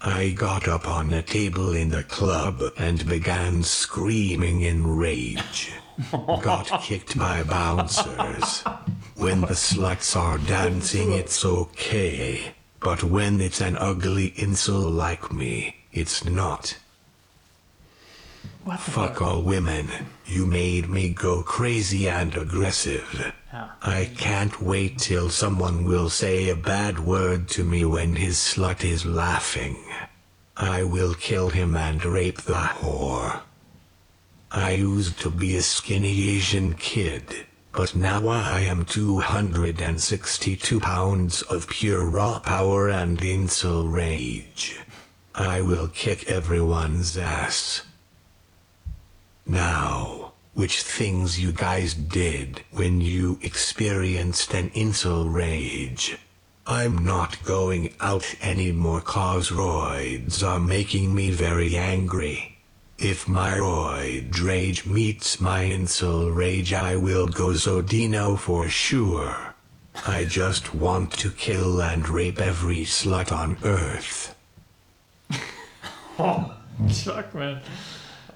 Speaker 12: I got up on a table in the club and began screaming in rage. got kicked by bouncers. When the sluts are dancing, it's okay. But when it's an ugly incel like me, it's not. Fuck all women. You made me go crazy and aggressive. I can't wait till someone will say a bad word to me when his slut is laughing. I will kill him and rape the whore. I used to be a skinny Asian kid, but now I am 262 pounds of pure raw power and incel rage. I will kick everyone's ass. Now, which things you guys did when you experienced an incel rage? I'm not going out anymore cause roids are making me very angry. If my roid rage meets my incel rage I will go Zodino for sure. I just want to kill and rape every slut on earth.
Speaker 4: Oh, Fuck, mand.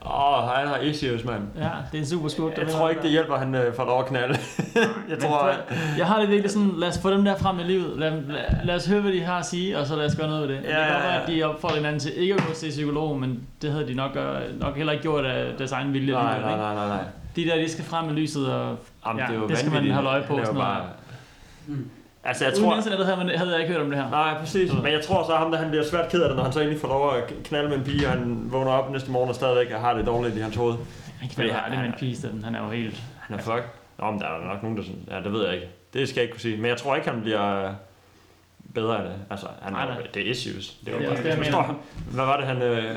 Speaker 5: Åh, oh, han har issues, mand.
Speaker 4: Ja, det er en super skut.
Speaker 5: Jeg tror ikke, det hjælper, han øh, får lov at knalde. jeg tror...
Speaker 4: jeg, jeg har det virkelig sådan, lad os få dem der frem i livet. Lad, lad, lad os høre, hvad de har at sige, og så lad os gøre noget ved det.
Speaker 5: Ja,
Speaker 4: det kan godt
Speaker 5: ja,
Speaker 4: være, at de opfordrer hinanden til ikke at gå til psykolog, men det havde de nok, gør, nok heller ikke gjort af deres egen vilje.
Speaker 5: Nej, nej, nej, nej, nej.
Speaker 4: De der, de skal frem med lyset, og
Speaker 5: Jamen,
Speaker 4: ja,
Speaker 5: det, er jo
Speaker 4: det skal man holde øje på.
Speaker 5: Er jo
Speaker 4: Sådan noget.
Speaker 5: bare... Altså, jeg
Speaker 4: Uden
Speaker 5: tror...
Speaker 4: internettet havde, man, havde jeg ikke hørt om det her.
Speaker 5: Nej, præcis. Men jeg tror så, at ham der, han bliver svært ked af det, når han så endelig får lov at knalde med en pige, og han vågner op næste morgen og stadigvæk har det dårligt i hans hoved.
Speaker 4: Han kan være det med en pige, den. han er jo helt...
Speaker 5: Han er fuck. Nå, men der er nok nogen, der sådan... Ja, det ved jeg ikke. Det skal jeg ikke kunne sige. Men jeg tror ikke, han bliver bedre af det. Altså, han
Speaker 4: Nej, nej.
Speaker 5: det er issues. Det jo
Speaker 4: også
Speaker 5: bare,
Speaker 4: det,
Speaker 5: man står, hvad var det, han øh,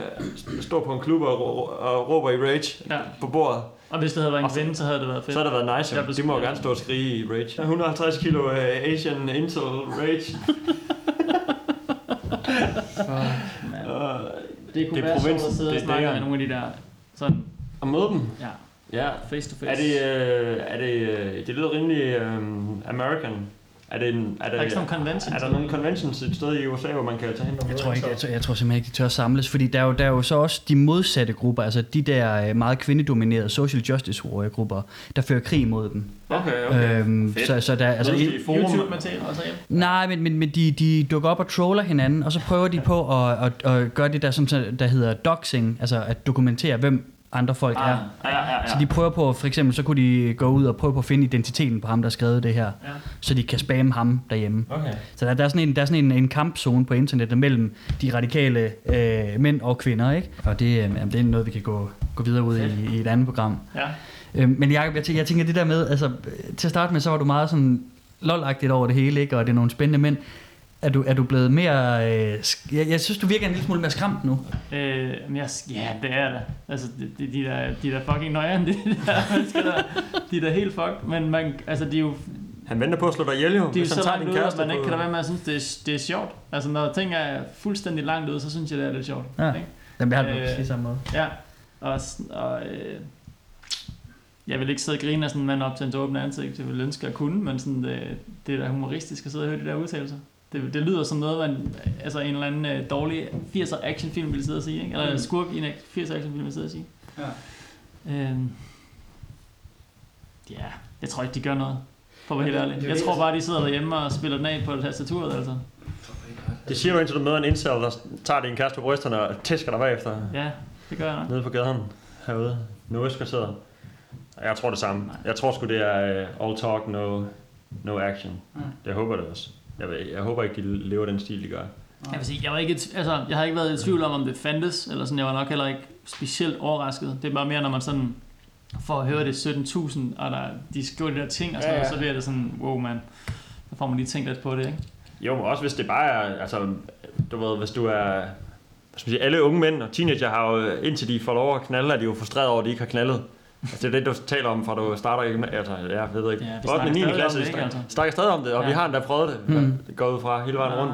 Speaker 5: står på en klub og, og råber i rage
Speaker 4: Ja.
Speaker 5: på bordet?
Speaker 4: Og hvis det havde været en kvinde, så havde det været fedt.
Speaker 5: Så havde det været nice.
Speaker 4: Jeg
Speaker 5: Jo.
Speaker 4: blev-
Speaker 5: De må jo gerne stå og skrige i rage. 150 kilo øh, Asian Intel Rage.
Speaker 4: Det kunne
Speaker 5: Det
Speaker 4: være sjovt at sidde og
Speaker 5: Det
Speaker 4: snakke med nogle af de der sådan,
Speaker 5: Og møde dem.
Speaker 4: ja,
Speaker 5: Ja.
Speaker 4: face to face.
Speaker 5: Er det, øh, er det, øh, det lyder rimelig øh, American. Er, det en, er,
Speaker 4: Der er ikke sådan nogle conventions.
Speaker 5: er der nogle conventions et sted i USA, hvor man kan tage hen og
Speaker 3: Jeg tror, ikke, jeg, tror, jeg tror simpelthen ikke, de tør samles, fordi der er, jo, der er jo så også de modsatte grupper, altså de der øh, meget kvindedominerede social justice grupper, der fører krig mod dem.
Speaker 5: Okay, okay.
Speaker 3: Øhm,
Speaker 5: Fedt.
Speaker 3: så, så der, altså,
Speaker 5: de i forum?
Speaker 4: YouTube materiale også.
Speaker 3: Nej, men, men, men de, de dukker op og troller hinanden, og så prøver de på at, at, at gøre det der, som, der hedder doxing, altså at dokumentere, hvem andre folk
Speaker 4: Ah,
Speaker 3: er.
Speaker 4: ja, ja, ja.
Speaker 3: Så de prøver på, for eksempel, så kunne de gå ud og prøve på at finde identiteten på ham, der har skrevet det her,
Speaker 4: Ja.
Speaker 3: så de kan spamme ham derhjemme.
Speaker 5: Okay.
Speaker 3: Så der, der er sådan, en, der er sådan en, en kampzone på internettet mellem de radikale øh, mænd og kvinder, ikke? Og det, øh, det er noget, vi kan gå, gå videre ud i, i et andet program.
Speaker 4: Ja.
Speaker 3: Øh, men Jacob, jeg, tænker, jeg tænker det der med, altså øh, til at starte med, så var du meget sådan lolagtigt over det hele, ikke? Og det er nogle spændende mænd. Er du, er du blevet mere... Øh, jeg, jeg synes, du virker en lille smule mere skræmt nu.
Speaker 4: Øh, men jeg, ja, det er det. Altså, de, de, de, der, de der fucking nøjere, de der mennesker der, de er da helt fucked, men man, altså, de er jo,
Speaker 5: Han venter på at slå dig ihjel, jo.
Speaker 4: de er jo så
Speaker 5: tager
Speaker 4: langt
Speaker 5: din
Speaker 4: ude, at man ikke kan lade være med at synes, det er, det er sjovt. Altså, når ting er fuldstændig langt ude, så synes jeg, det er lidt sjovt.
Speaker 3: Ja.
Speaker 4: Ikke?
Speaker 3: Jamen, jeg har det
Speaker 4: Øh,
Speaker 3: på præcis samme måde.
Speaker 4: Ja, og, og øh, jeg vil ikke sidde og grine af sådan en mand op til en åbent ansigt. Jeg vil ønske, at kunne, men sådan, det, det er da humoristisk at sidde og høre de der udtalelser. Det, det lyder som noget, man, altså en eller anden øh, dårlig 80'er actionfilm ville sidde og sige, ikke? eller en
Speaker 3: Mm.
Speaker 4: skurk i en 80'er actionfilm ville sidde og sige.
Speaker 3: Ja.
Speaker 4: Øhm, ja, jeg tror ikke, de gør noget. For at være helt ærlig. Jeg
Speaker 3: jo
Speaker 4: tror bare, de sidder derhjemme og spiller den af på tastaturet, altså.
Speaker 5: Det siger du indtil du møder en incel, der tager din kæreste på brysterne og tæsker dig bagefter.
Speaker 4: Ja, det gør jeg nok.
Speaker 5: Nede på gaden. herude. Nordøstkvarteret. Jeg tror det samme. Jeg tror sgu, det er uh, all talk, no, no action.
Speaker 4: Ja.
Speaker 5: Jeg håber det også. Jeg, ved- jeg håber ikke, de lever den stil, de gør.
Speaker 4: Jeg vil sige, jeg, var ikke, altså, jeg har ikke været i tvivl om, om det fandtes, eller sådan, jeg var nok heller ikke specielt overrasket. Det er bare mere, når man sådan får at høre det 17.000, og der, de skriver de der ting, og sådan,
Speaker 5: Ja,
Speaker 4: ja,
Speaker 5: ja.
Speaker 4: så bliver det sådan, wow man, så får man lige tænkt lidt på det, ikke?
Speaker 5: Jo, men også hvis det bare er, altså, du ved, hvis du er, skal man sige, alle unge mænd og teenager har jo, indtil de får lov at knalde, er de jo frustreret over, at de ikke har knaldet. Altså, det er det, du taler om, fra du starter ikke med, altså, jeg ved ikke,
Speaker 4: Ja, vi
Speaker 5: 8.
Speaker 4: snakker
Speaker 5: 9.
Speaker 4: stadig om
Speaker 5: klasse,
Speaker 4: det, ikke, altså?
Speaker 5: snakker stadig om det, og
Speaker 4: Ja.
Speaker 5: vi har endda prøvet det,
Speaker 3: Mm.
Speaker 5: mm. det går ud fra hele vejen rundt.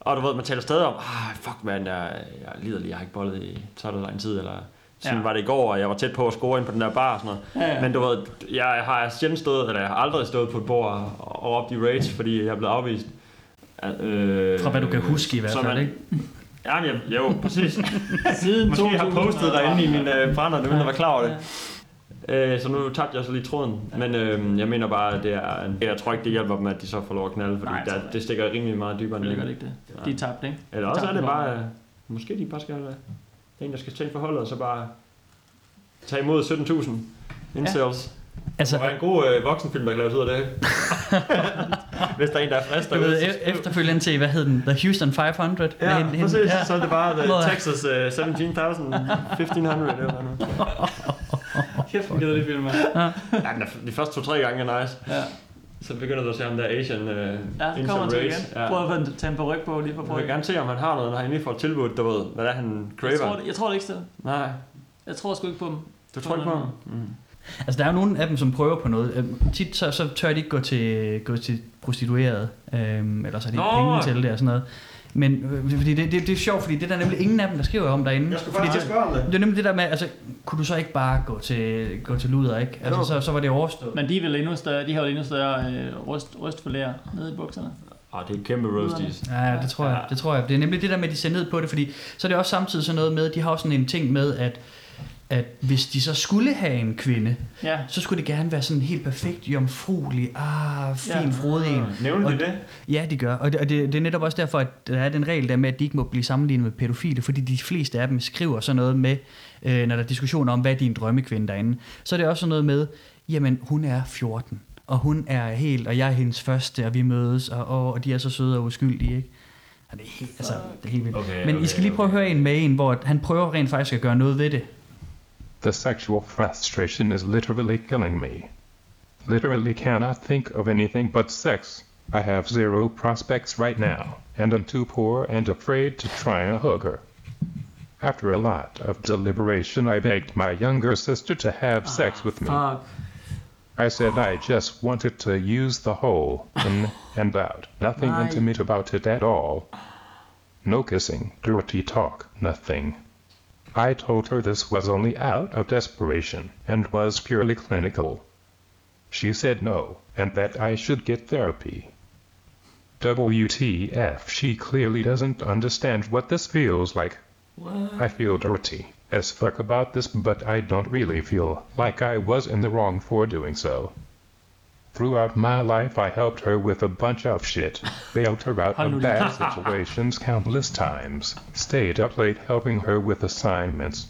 Speaker 5: Og du ved, man taler stadig om, ah, fuck man, jeg, jeg lider lige, jeg har ikke bollet i så lang tid, eller sådan
Speaker 4: Ja.
Speaker 5: var det i går, og jeg var tæt på at score ind på den der bar og sådan noget.
Speaker 4: Ja, ja.
Speaker 5: Men du ved, jeg har sjældent stået, eller jeg har aldrig stået på et bord og, og op de rage, fordi jeg er blevet afvist. Øh,
Speaker 3: Fra hvad du kan huske i hvert fald,
Speaker 5: man-
Speaker 3: ikke?
Speaker 5: Ja, men jeg, jo, præcis.
Speaker 4: Siden
Speaker 5: Måske jeg har
Speaker 4: 2000.
Speaker 5: postet derinde i min øh, brænder, uden at være klar over det. Øh, så nu tabte jeg så lige tråden. Men øh, jeg mener bare, at det er, jeg tror ikke, det hjælper dem, at de så får lov at knalde, fordi
Speaker 4: Nej,
Speaker 5: der, det stikker rimelig meget dybere
Speaker 4: Det gør det ikke det. De er tabt, ikke?
Speaker 5: Eller
Speaker 4: De
Speaker 5: også er det bare, øh, måske de bare skal, det er en, der skal tage forholdet, og så bare tage imod 17.000 incels.
Speaker 3: Altså-
Speaker 5: det var en god øh, voksenfilm, der kan laves ud af det. Hvis der er en, der er frisk
Speaker 3: Du
Speaker 5: derude,
Speaker 3: ved,
Speaker 5: så
Speaker 3: e- efterfølgende til, hvad hed den? The Houston 500?
Speaker 5: Ja,
Speaker 3: Hende- hende-
Speaker 5: præcis. Så er det bare the
Speaker 3: Hvor-
Speaker 5: Texas uh, 17.000, 1500, det var nu.
Speaker 4: Kæft, hvor gider det film, mand.
Speaker 3: Ja.
Speaker 5: Ja, den de første to-tre gange er nice.
Speaker 4: Ja.
Speaker 5: Så begynder du at se ham der Asian uh,
Speaker 4: Ja, så kommer til igen. Prøv at få- tage en på ryg på lige for
Speaker 5: Jeg
Speaker 4: prøve.
Speaker 5: vil gerne se, om han har noget, når han lige får tilbudt, du ved, hvad er, han craver.
Speaker 4: Jeg tror, det, jeg tror det ikke stedet.
Speaker 5: Nej.
Speaker 4: Jeg tror sgu ikke på dem.
Speaker 5: Du tror ikke på ham? Mm.
Speaker 3: Altså, der er jo nogle af dem, som prøver på noget. Øhm, Tit så, så tør de ikke gå til, gå til prostitueret, øhm, eller så har de ikke
Speaker 5: Nå!
Speaker 3: penge til det og sådan noget. Men øh, fordi det, det, det er sjovt, fordi det er der nemlig ingen af dem, der skriver om derinde.
Speaker 5: Jeg skulle
Speaker 3: fordi
Speaker 5: faktisk
Speaker 3: det,
Speaker 5: spørge om det.
Speaker 3: det er nemlig det der med, altså, kunne du så ikke bare gå til, gå til luder, ikke? Altså,
Speaker 4: Jo.
Speaker 3: så, så var det overstået.
Speaker 4: Men de er vel endnu større, de har jo endnu større øh, ryst, rystforlærer nede i bukserne.
Speaker 5: Ah, det er kæmpe roasties.
Speaker 3: Ja, det tror jeg. Det tror jeg. Det er nemlig det der med, at de ser ned på det, fordi så er det også samtidig sådan noget med, de har også sådan en ting med, at at hvis de så skulle have en kvinde,
Speaker 4: Ja.
Speaker 3: så skulle det gerne være sådan helt perfekt, jomfruelig, ah, fin,
Speaker 4: Ja.
Speaker 3: frodig en.
Speaker 5: Nævner de det?
Speaker 3: Ja, de gør. Og det, og det, det er netop også derfor, at der er den regel der med, at de ikke må blive sammenlignet med pædofile, fordi de fleste af dem skriver sådan noget med, øh, når der er diskussioner om, hvad er din drømmekvinde derinde. Så er det også sådan noget med, jamen hun er 14, og hun er helt, og jeg er hendes første, og vi mødes, og, og, og de er så søde og uskyldige, ikke? Og det er helt, altså, det er helt vildt.
Speaker 5: Okay,
Speaker 3: Men I skal lige prøve at høre en med en, hvor han prøver rent faktisk at gøre noget ved det.
Speaker 11: The sexual frustration is literally killing me. Literally cannot think of anything but sex. I have zero prospects right now, and I'm too poor and afraid to try and hug her. After a lot of deliberation, I begged my younger sister to have sex with me.
Speaker 4: Ah, fuck.
Speaker 11: I said I just wanted to use the hole, in and out. Nothing
Speaker 4: Right.
Speaker 11: intimate about it at all. No kissing, dirty talk, nothing. I told her this was only out of desperation and was purely clinical. She said no, and that I should get therapy. WTF, she clearly doesn't understand what this feels like. I feel dirty as fuck about this, but I don't really feel like I was in the wrong for doing so. Throughout my life, I helped her with a bunch of shit, bailed her out of bad situations countless times, stayed up late helping her with assignments.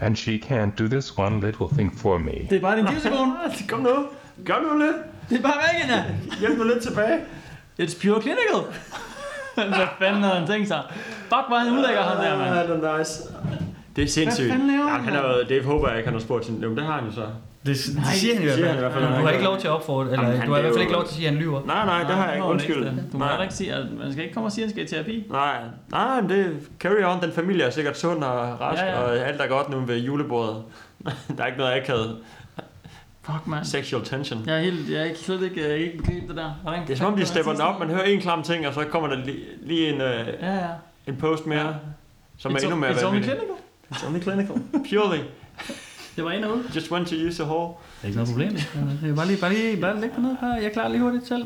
Speaker 11: And she can't do this one little thing for me.
Speaker 4: Det er bare din livssekund.
Speaker 5: Kom nu. Gør nu lidt.
Speaker 4: Det er bare væk, ja.
Speaker 5: Hjælp nu lidt tilbage.
Speaker 4: It's pure clinical. Hvad fanden havde han tænkt sig? Fuck, hvor han ulækker, ham der, mand.
Speaker 5: Ja, det er nice. Det er sindssygt.
Speaker 4: Hvad fanden laver
Speaker 5: Jamen, han
Speaker 4: han?
Speaker 5: er det håber jeg ikke, han har spurgt sin... Jo, det har han jo så.
Speaker 3: Det, det siger han i hvert
Speaker 5: siger han i hvert fald.
Speaker 3: Du har ikke lov til at opfordre, eller
Speaker 5: Jamen,
Speaker 3: du har i
Speaker 5: er
Speaker 3: hvert fald
Speaker 5: jo-
Speaker 3: ikke lov til at sige, at han lyver.
Speaker 5: Nej, nej, det har jeg ikke. Undskyld.
Speaker 4: ikke. Du må
Speaker 5: Nej.
Speaker 4: ikke sige, at man skal ikke komme og sige, at han skal i terapi.
Speaker 5: Nej, nej, det carry on. Den familie er sikkert sund og rask,
Speaker 4: Ja,
Speaker 5: ja,
Speaker 4: ja.
Speaker 5: ja. og alt er godt nu ved julebordet. der er ikke noget akavet.
Speaker 4: Fuck, man.
Speaker 5: Sexual tension.
Speaker 4: Jeg er, helt, jeg er ikke, slet ikke, jeg er ikke begribt det der. Hvordan,
Speaker 5: Det er som om, de stepper den op. Man hører en klam ting, og så kommer der lige, lige en, uh,
Speaker 4: Ja, ja.
Speaker 5: en post mere, som er
Speaker 4: It's
Speaker 5: endnu
Speaker 4: o-
Speaker 5: mere
Speaker 4: It's only clinical.
Speaker 5: It's only clinical. Purely.
Speaker 4: Det var en ud.
Speaker 5: Just went to use a hole.
Speaker 3: Det er ikke noget problem. Det er bare lige, bare lige, bare læg ned her. Jeg klarer lige hurtigt selv.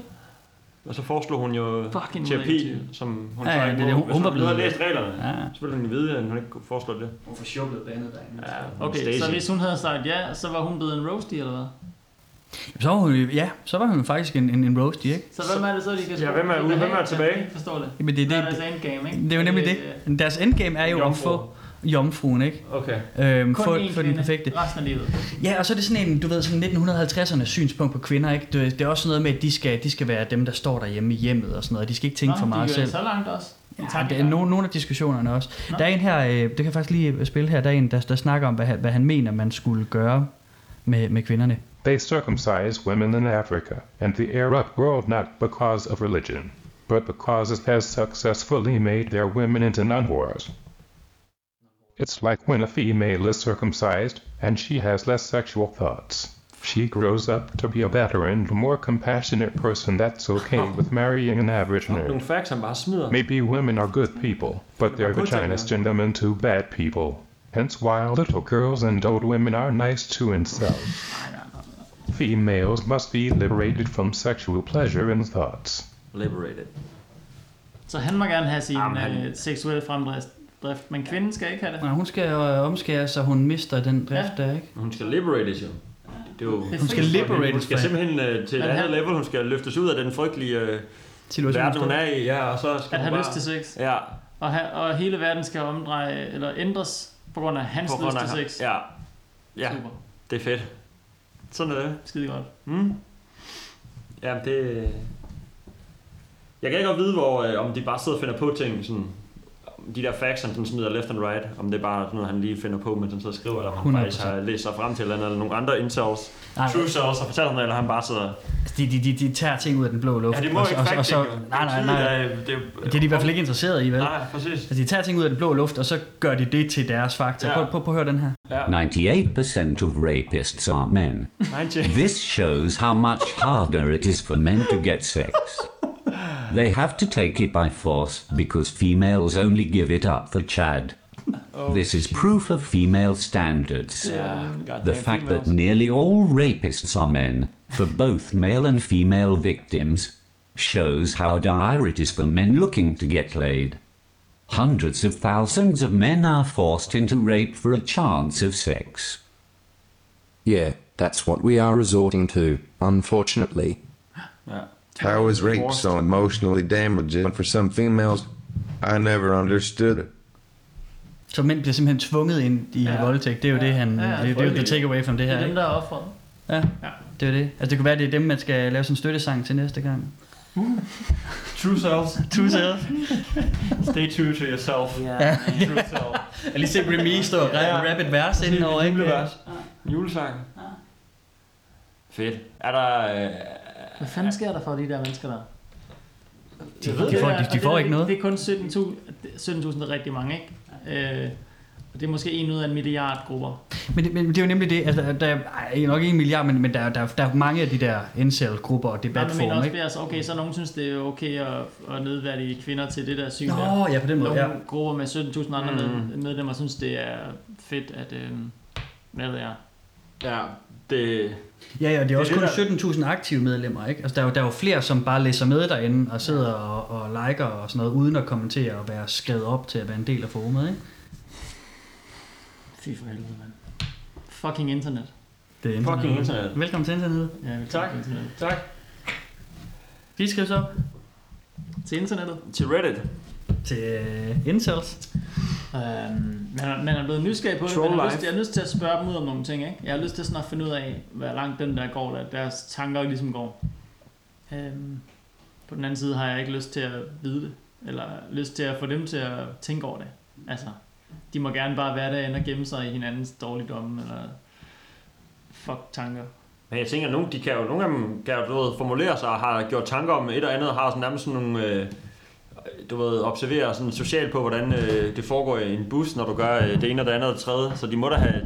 Speaker 5: Og så foreslog hun jo
Speaker 4: Fucking
Speaker 5: terapi, som hun
Speaker 3: Ja, ja, det det. Hun- hun var
Speaker 5: nu havde
Speaker 3: blevet-
Speaker 5: læst reglerne.
Speaker 3: Ja.
Speaker 5: Så ville hun jo vide, at hun ikke kunne foreslå det.
Speaker 3: Hun får sjubblet bandet derinde.
Speaker 5: Ja,
Speaker 4: Okay,
Speaker 5: Stacey.
Speaker 4: så hvis hun havde sagt ja, så var hun blevet en roasty, eller hvad?
Speaker 3: Så var hun, jo- ja, så var hun faktisk en, en, en roasty, ikke?
Speaker 4: Så hvem er det så, de kan
Speaker 5: Ja, hvem er
Speaker 4: de
Speaker 5: ude? Hvem er tilbage?
Speaker 4: Jeg forstår det.
Speaker 3: Jamen, det,
Speaker 4: Hvad
Speaker 3: det,
Speaker 4: er
Speaker 3: det,
Speaker 4: deres endgame, ikke?
Speaker 3: det er jo nemlig
Speaker 4: Øh,
Speaker 3: det. Deres endgame er jo at få, jomfruen, ikke?
Speaker 5: Okay.
Speaker 3: Øhm,
Speaker 4: Kun
Speaker 3: få,
Speaker 4: én
Speaker 3: få den perfekte.
Speaker 4: resten af livet.
Speaker 3: Ja, og så er det sådan en, du ved, sådan 1950'ernes synspunkt på kvinder, ikke? Det, det er også noget med, at de skal, de skal være dem, der står derhjemme i hjemmet og sådan noget. De skal ikke tænke
Speaker 4: Nå,
Speaker 3: for meget
Speaker 4: de gør
Speaker 3: selv.
Speaker 4: det så langt også.
Speaker 3: Ja, det er nogle, nogle af diskussionerne også.
Speaker 4: Nå.
Speaker 3: Der er en her, øh, det kan jeg faktisk lige spille her, der er en, der, der snakker om, hvad, han- hvad han mener, man skulle gøre med, med kvinderne.
Speaker 11: They circumcise women in Africa and the Arab world not because of religion, but because it has successfully made their women into non-whores. It's like when a female is circumcised and she has less sexual thoughts. She grows up to be a better and more compassionate person that's okay with marrying an average
Speaker 5: Nogle
Speaker 11: nerd.
Speaker 5: facts, han bare smider.
Speaker 11: Maybe women are good people, but their vaginas turn them into bad people. Hence why little girls and old women are nice to themselves. Females must be liberated from sexual pleasure and thoughts.
Speaker 5: Liberated.
Speaker 4: Så han må gerne have sin
Speaker 5: Jamen, han-
Speaker 4: øh, seksuelle fremdrift, drift, men kvinden skal ikke have det.
Speaker 3: Nej, hun skal øh, omskære, så hun mister den drift
Speaker 4: Ja.
Speaker 3: der, ikke?
Speaker 5: Hun skal liberates jo. Det er jo
Speaker 4: Det er
Speaker 3: Hun skal liberates
Speaker 5: Hun skal simpelthen øh, til et
Speaker 4: At
Speaker 5: andet
Speaker 4: han-
Speaker 5: level. Hun skal løftes ud af den frygtelige øh,
Speaker 3: Situation,
Speaker 5: verden, hun er i. Ja, og så skal
Speaker 4: At
Speaker 5: hun
Speaker 4: have
Speaker 5: bare...
Speaker 4: lyst til sex.
Speaker 5: Ja,
Speaker 4: Og, ha, og hele verden skal omdreje, eller ændres på grund af hans
Speaker 5: grund
Speaker 4: lyst
Speaker 5: af
Speaker 4: til sex.
Speaker 5: Ja, ja,
Speaker 4: Super.
Speaker 5: det er fedt. Sådan er det.
Speaker 4: Skide godt.
Speaker 5: Mm. Ja, det... Jeg kan ikke godt vide, hvor, øh, om de bare sidder og finder på ting, sådan, de der facts, han sådan smider left and right, om det er bare noget, han lige finder på, mens han og skriver, eller om han
Speaker 3: 100%.
Speaker 5: faktisk har læst sig frem til eller eller nogle andre incels,
Speaker 3: Nej,
Speaker 5: true cells, fortalt ham det, eller han bare sidder...
Speaker 3: Altså, de, de, de, de tager ting ud af den blå luft.
Speaker 5: Ja, det må
Speaker 3: og,
Speaker 5: ikke
Speaker 3: og, og, og så, nej, nej, nej.
Speaker 5: Det, er-
Speaker 3: Det er de i hvert fald ikke interesseret i, vel?
Speaker 5: Nej, præcis.
Speaker 3: Altså, de tager ting ud af den blå luft, og så gør de det til deres fakta.
Speaker 5: Ja.
Speaker 3: Prøv, prøv, prøv at høre den her.
Speaker 5: Ja.
Speaker 13: 98% of rapists are men.
Speaker 5: 90.
Speaker 13: This shows how much harder it is for men to get sex. They have to take it by force because females only give it up for Chad. This is proof of female standards.
Speaker 5: Yeah,
Speaker 13: The
Speaker 5: goddamn
Speaker 13: fact that nearly all rapists are men, for both male and female victims, shows how dire it is for men looking to get laid. Hundreds of thousands of men are forced into rape for a chance of sex.
Speaker 14: Yeah, that's what we are resorting to, unfortunately.
Speaker 5: Ja.
Speaker 15: How is rape so emotionally damaging for some females? I never understood it.
Speaker 3: Så mænd bliver simpelthen tvunget ind i ja. voldtægt. Det er jo det, han,
Speaker 4: Ja, ja,
Speaker 3: det, det er jo the takeaway fra det her.
Speaker 4: Det er dem, der er offeret.
Speaker 3: Ja,
Speaker 4: Ja.
Speaker 3: det er jo det. Altså, det kunne være, det er dem, man skal lave sådan en støttesang til næste gang.
Speaker 5: True self.
Speaker 3: True self.
Speaker 5: Stay true to yourself.
Speaker 3: Ja.
Speaker 5: True self.
Speaker 3: Jeg lige se Remy stå og
Speaker 5: Ja.
Speaker 3: rap et vers inden over, ikke?
Speaker 5: Julevers. Julesang. Fedt. Er der...
Speaker 4: Hvad fanden sker der for de der mennesker der?
Speaker 3: De- de
Speaker 4: det
Speaker 3: får- de- de får ikke noget.
Speaker 4: Det er kun 17.000, 17.000 er rigtig mange, ikke? Øh, og det er måske en ud af en milliard grupper.
Speaker 3: Men det, men det er jo nemlig det, altså der, er ej, nok ikke en milliard, men, men der, der, der er mange af de der incel-grupper og
Speaker 4: men
Speaker 3: debatforum,
Speaker 4: også,
Speaker 3: ikke?
Speaker 4: det er altså, okay, så nogen synes, det er okay at, at nedværdige kvinder til det der syn
Speaker 3: Nå,
Speaker 4: der.
Speaker 3: ja, på den måde,
Speaker 4: Nogle
Speaker 3: ja.
Speaker 4: grupper med 17.000 andre
Speaker 5: Mm.
Speaker 4: med, medlemmer synes, det er fedt, at... Øh, hvad ved jeg?
Speaker 5: Ja, det...
Speaker 3: Ja, ja, det er også
Speaker 5: det,
Speaker 3: kun 17.000 aktive medlemmer, ikke? Altså, der er, jo, der er jo flere, som bare læser med derinde og sidder og, og liker og sådan noget, uden at kommentere og være skrevet op til at være en del af forumet, ikke?
Speaker 4: Fy for helvede, mand. Fucking internet.
Speaker 3: Det er internet.
Speaker 5: Fucking internet.
Speaker 3: Velkommen til internettet.
Speaker 4: Ja, velkommen
Speaker 5: Tak.
Speaker 4: til internet.
Speaker 5: Tak.
Speaker 3: Vi skrives op
Speaker 4: Til internettet.
Speaker 5: Til Reddit.
Speaker 3: Til uh, incels.
Speaker 4: Øhm, man, man er blevet nysgerrig på det, men jeg har, lyst, jeg har lyst til at spørge dem ud om nogle ting. Ikke? Jeg har lyst til sådan at finde ud af, hvor langt den der går, der deres tanker ligesom går. Øhm, på den anden side har jeg ikke lyst til at vide det, eller lyst til at få dem til at tænke over det. Altså, de må gerne bare være derinde og gemme sig i hinandens dårligdomme, eller fuck tanker.
Speaker 5: Men jeg tænker, nogle, de kan jo, nogle af dem kan jo du ved, formulere sig og har gjort tanker om et og andet, og har sådan nærmest sådan nogle, øh, du ved, observere sådan socialt på, hvordan øh, det foregår i en bus, når du gør øh, det ene og det andet og det tredje. Så de må da have,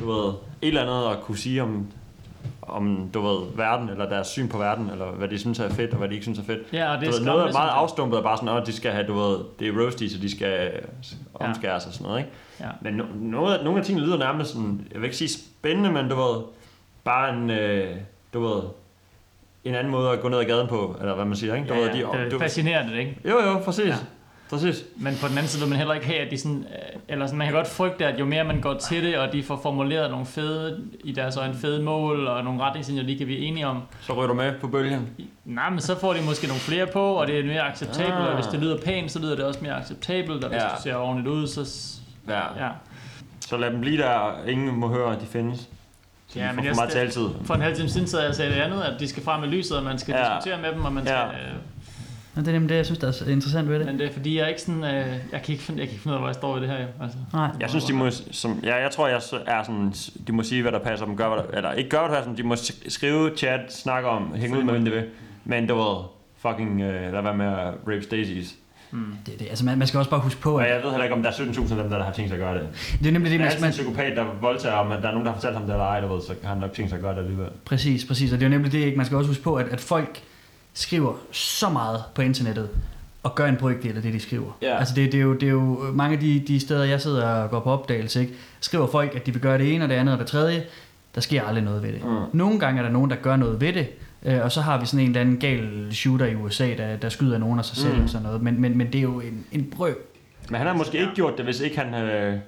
Speaker 5: du ved, et eller andet at kunne sige om, om du ved, verden, eller deres syn på verden, eller hvad de synes er fedt, og hvad de ikke synes er fedt.
Speaker 4: Ja, og det
Speaker 5: du
Speaker 4: er
Speaker 5: ved, noget er meget afstumpet, og bare sådan, at de skal have, du ved, det er roasty, så de skal omskæres og sådan noget, ikke?
Speaker 4: Ja.
Speaker 5: Men no, noget, nogle af tingene lyder nærmest sådan, jeg vil ikke sige spændende, men du ved, bare en, øh, du ved, en anden måde at gå ned ad gaden på, eller hvad man siger, ikke? Du
Speaker 4: Ja,
Speaker 5: ved,
Speaker 4: ja,
Speaker 5: de,
Speaker 4: det
Speaker 5: du,
Speaker 4: er fascinerende, ikke?
Speaker 5: Jo, jo, præcis.
Speaker 4: Ja.
Speaker 5: Præcis.
Speaker 4: Men på den anden side vil man heller ikke have, at de sådan, øh, eller sådan, man kan godt frygte, at jo mere man går til det, og de får formuleret nogle fede, i deres øjne fede mål, og nogle retningslinjer, de kan blive enige om.
Speaker 5: Så ryger du med på bølgen.
Speaker 4: Nej, men så får de måske nogle flere på, og det er mere acceptabelt,
Speaker 5: Ah.
Speaker 4: og hvis det lyder pænt, så lyder det også mere acceptabelt, og hvis
Speaker 5: Ja.
Speaker 4: du ser ordentligt ud, så
Speaker 5: Ja.
Speaker 4: ja.
Speaker 5: Så lad dem blive der, ingen må høre, at de findes.
Speaker 4: Ja, men
Speaker 5: får
Speaker 4: jeg
Speaker 5: for meget
Speaker 4: skal-
Speaker 5: taletid.
Speaker 4: For en halv time siden sad jeg og sagde det andet, at de skal frem med lyset, og man skal
Speaker 5: Ja.
Speaker 4: diskutere med dem, og man skal...
Speaker 5: Ja.
Speaker 4: Øh,
Speaker 3: Og det er nemlig det, jeg synes, der er interessant ved det.
Speaker 4: men det er fordi, jeg er ikke sådan... Øh, jeg, kan ikke finde, jeg kan ikke finde ud af, hvor jeg står i det her. jo, Altså.
Speaker 3: Nej.
Speaker 5: Jeg synes, de må, som, ja, jeg tror, jeg så- er sådan, de må sige, hvad der passer dem, gør, hvad der, eller ikke gør, hvad der passer dem, de må sk- skrive, chat, snakke om, hænge ud med, hvem det vil. Men du ved, fucking, øh, lad være med at rape Stacey's.
Speaker 4: Mm.
Speaker 3: Det, det, altså man, man skal også bare huske på, at
Speaker 5: jeg ved heller ikke, om der er 17.000 af dem, der, der har tænkt sig at gøre det.
Speaker 3: det er nemlig det,
Speaker 5: Det er
Speaker 3: man,
Speaker 5: altid en
Speaker 3: man,
Speaker 5: psykopat, der voldtager, om at der er nogen, der har fortalt ham det eller ej, du ved, så har han nok tænkt sig at gøre det alligevel.
Speaker 3: Præcis, præcis. Og det er jo nemlig det, ikke? man skal også huske på, at, at folk skriver så meget på internettet, og gør en brøkdel af det, de skriver.
Speaker 5: Ja.
Speaker 3: Altså det, det, er jo, det er jo mange af de, de steder, jeg sidder og går på opdagelse, ikke? skriver folk, at de vil gøre det ene og det andet og det tredje. Der sker aldrig noget ved det.
Speaker 5: Mm.
Speaker 3: Nogle gange er der nogen, der gør noget ved det, øh, og så har vi sådan en eller anden gal shooter i USA, der, der skyder nogen af sig selv
Speaker 5: Mm.
Speaker 3: og sådan noget. Men, men, men det er jo en, en brøk.
Speaker 5: Men han har måske ikke gjort det, hvis ikke han øh,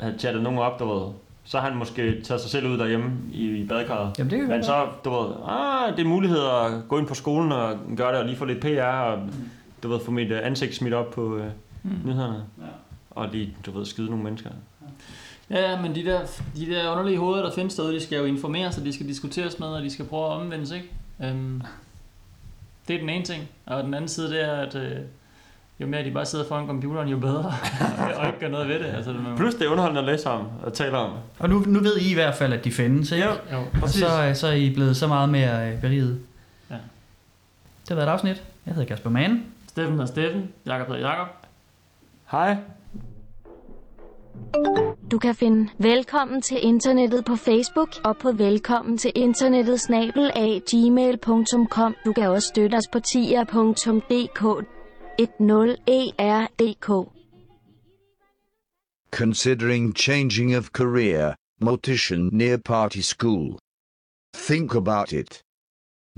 Speaker 5: havde chattet nogen op, du ved. Så har han måske taget sig selv ud derhjemme i, i badekarret.
Speaker 3: Jamen, det kan
Speaker 5: Men så, du ved, ah, det er mulighed at gå ind på skolen og gøre det, og lige få lidt PR, og du ved, få mit øh, ansigt smidt op på øh,
Speaker 4: Mm.
Speaker 5: nyhederne.
Speaker 4: Ja.
Speaker 5: Og lige, du ved, skyde nogle mennesker.
Speaker 4: Ja, ja, men de der, de der underlige hoveder, der findes derude, de skal jo informeres, og de skal diskuteres med, og de skal prøve at omvendes, ikke? Um, det er den ene ting. Og den anden side, det er, at øh, jo mere de bare sidder foran computeren, jo bedre, og ikke gør noget ved det. Altså, det
Speaker 5: Plus det er underholdende at læse om og tale om.
Speaker 3: Og nu, nu ved I i hvert fald, at de findes, ikke?
Speaker 5: Jo,
Speaker 4: jo,
Speaker 3: og
Speaker 5: præcis.
Speaker 3: så, øh, så er I blevet så meget mere øh, beriget.
Speaker 4: Ja.
Speaker 3: Det har været et afsnit. Jeg hedder Kasper Mann.
Speaker 4: Steffen og Steffen, Jakob hedder Jakob.
Speaker 5: Hej.
Speaker 2: Du kan finde Velkommen til internettet på Facebook og på velkommen til internettet snabel af gmail.com. Du kan også støtte os på tier.dk 10erdk.
Speaker 9: Considering changing of career, mortician near party school. Think about it.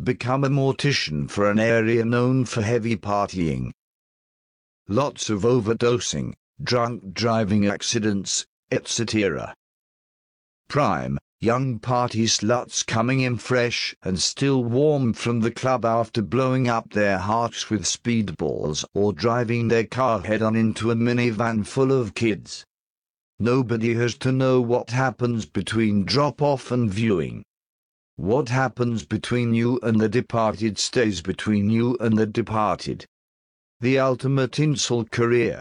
Speaker 9: Become a mortician for an area known for heavy partying. Lots of overdosing, drunk driving accidents, etc. Prime, young party sluts coming in fresh and still warm from the club after blowing up their hearts with speedballs or driving their car head on into a minivan full of kids. Nobody has to know what happens between drop off and viewing. What happens between you and the departed stays between you and the departed. The ultimate insult career.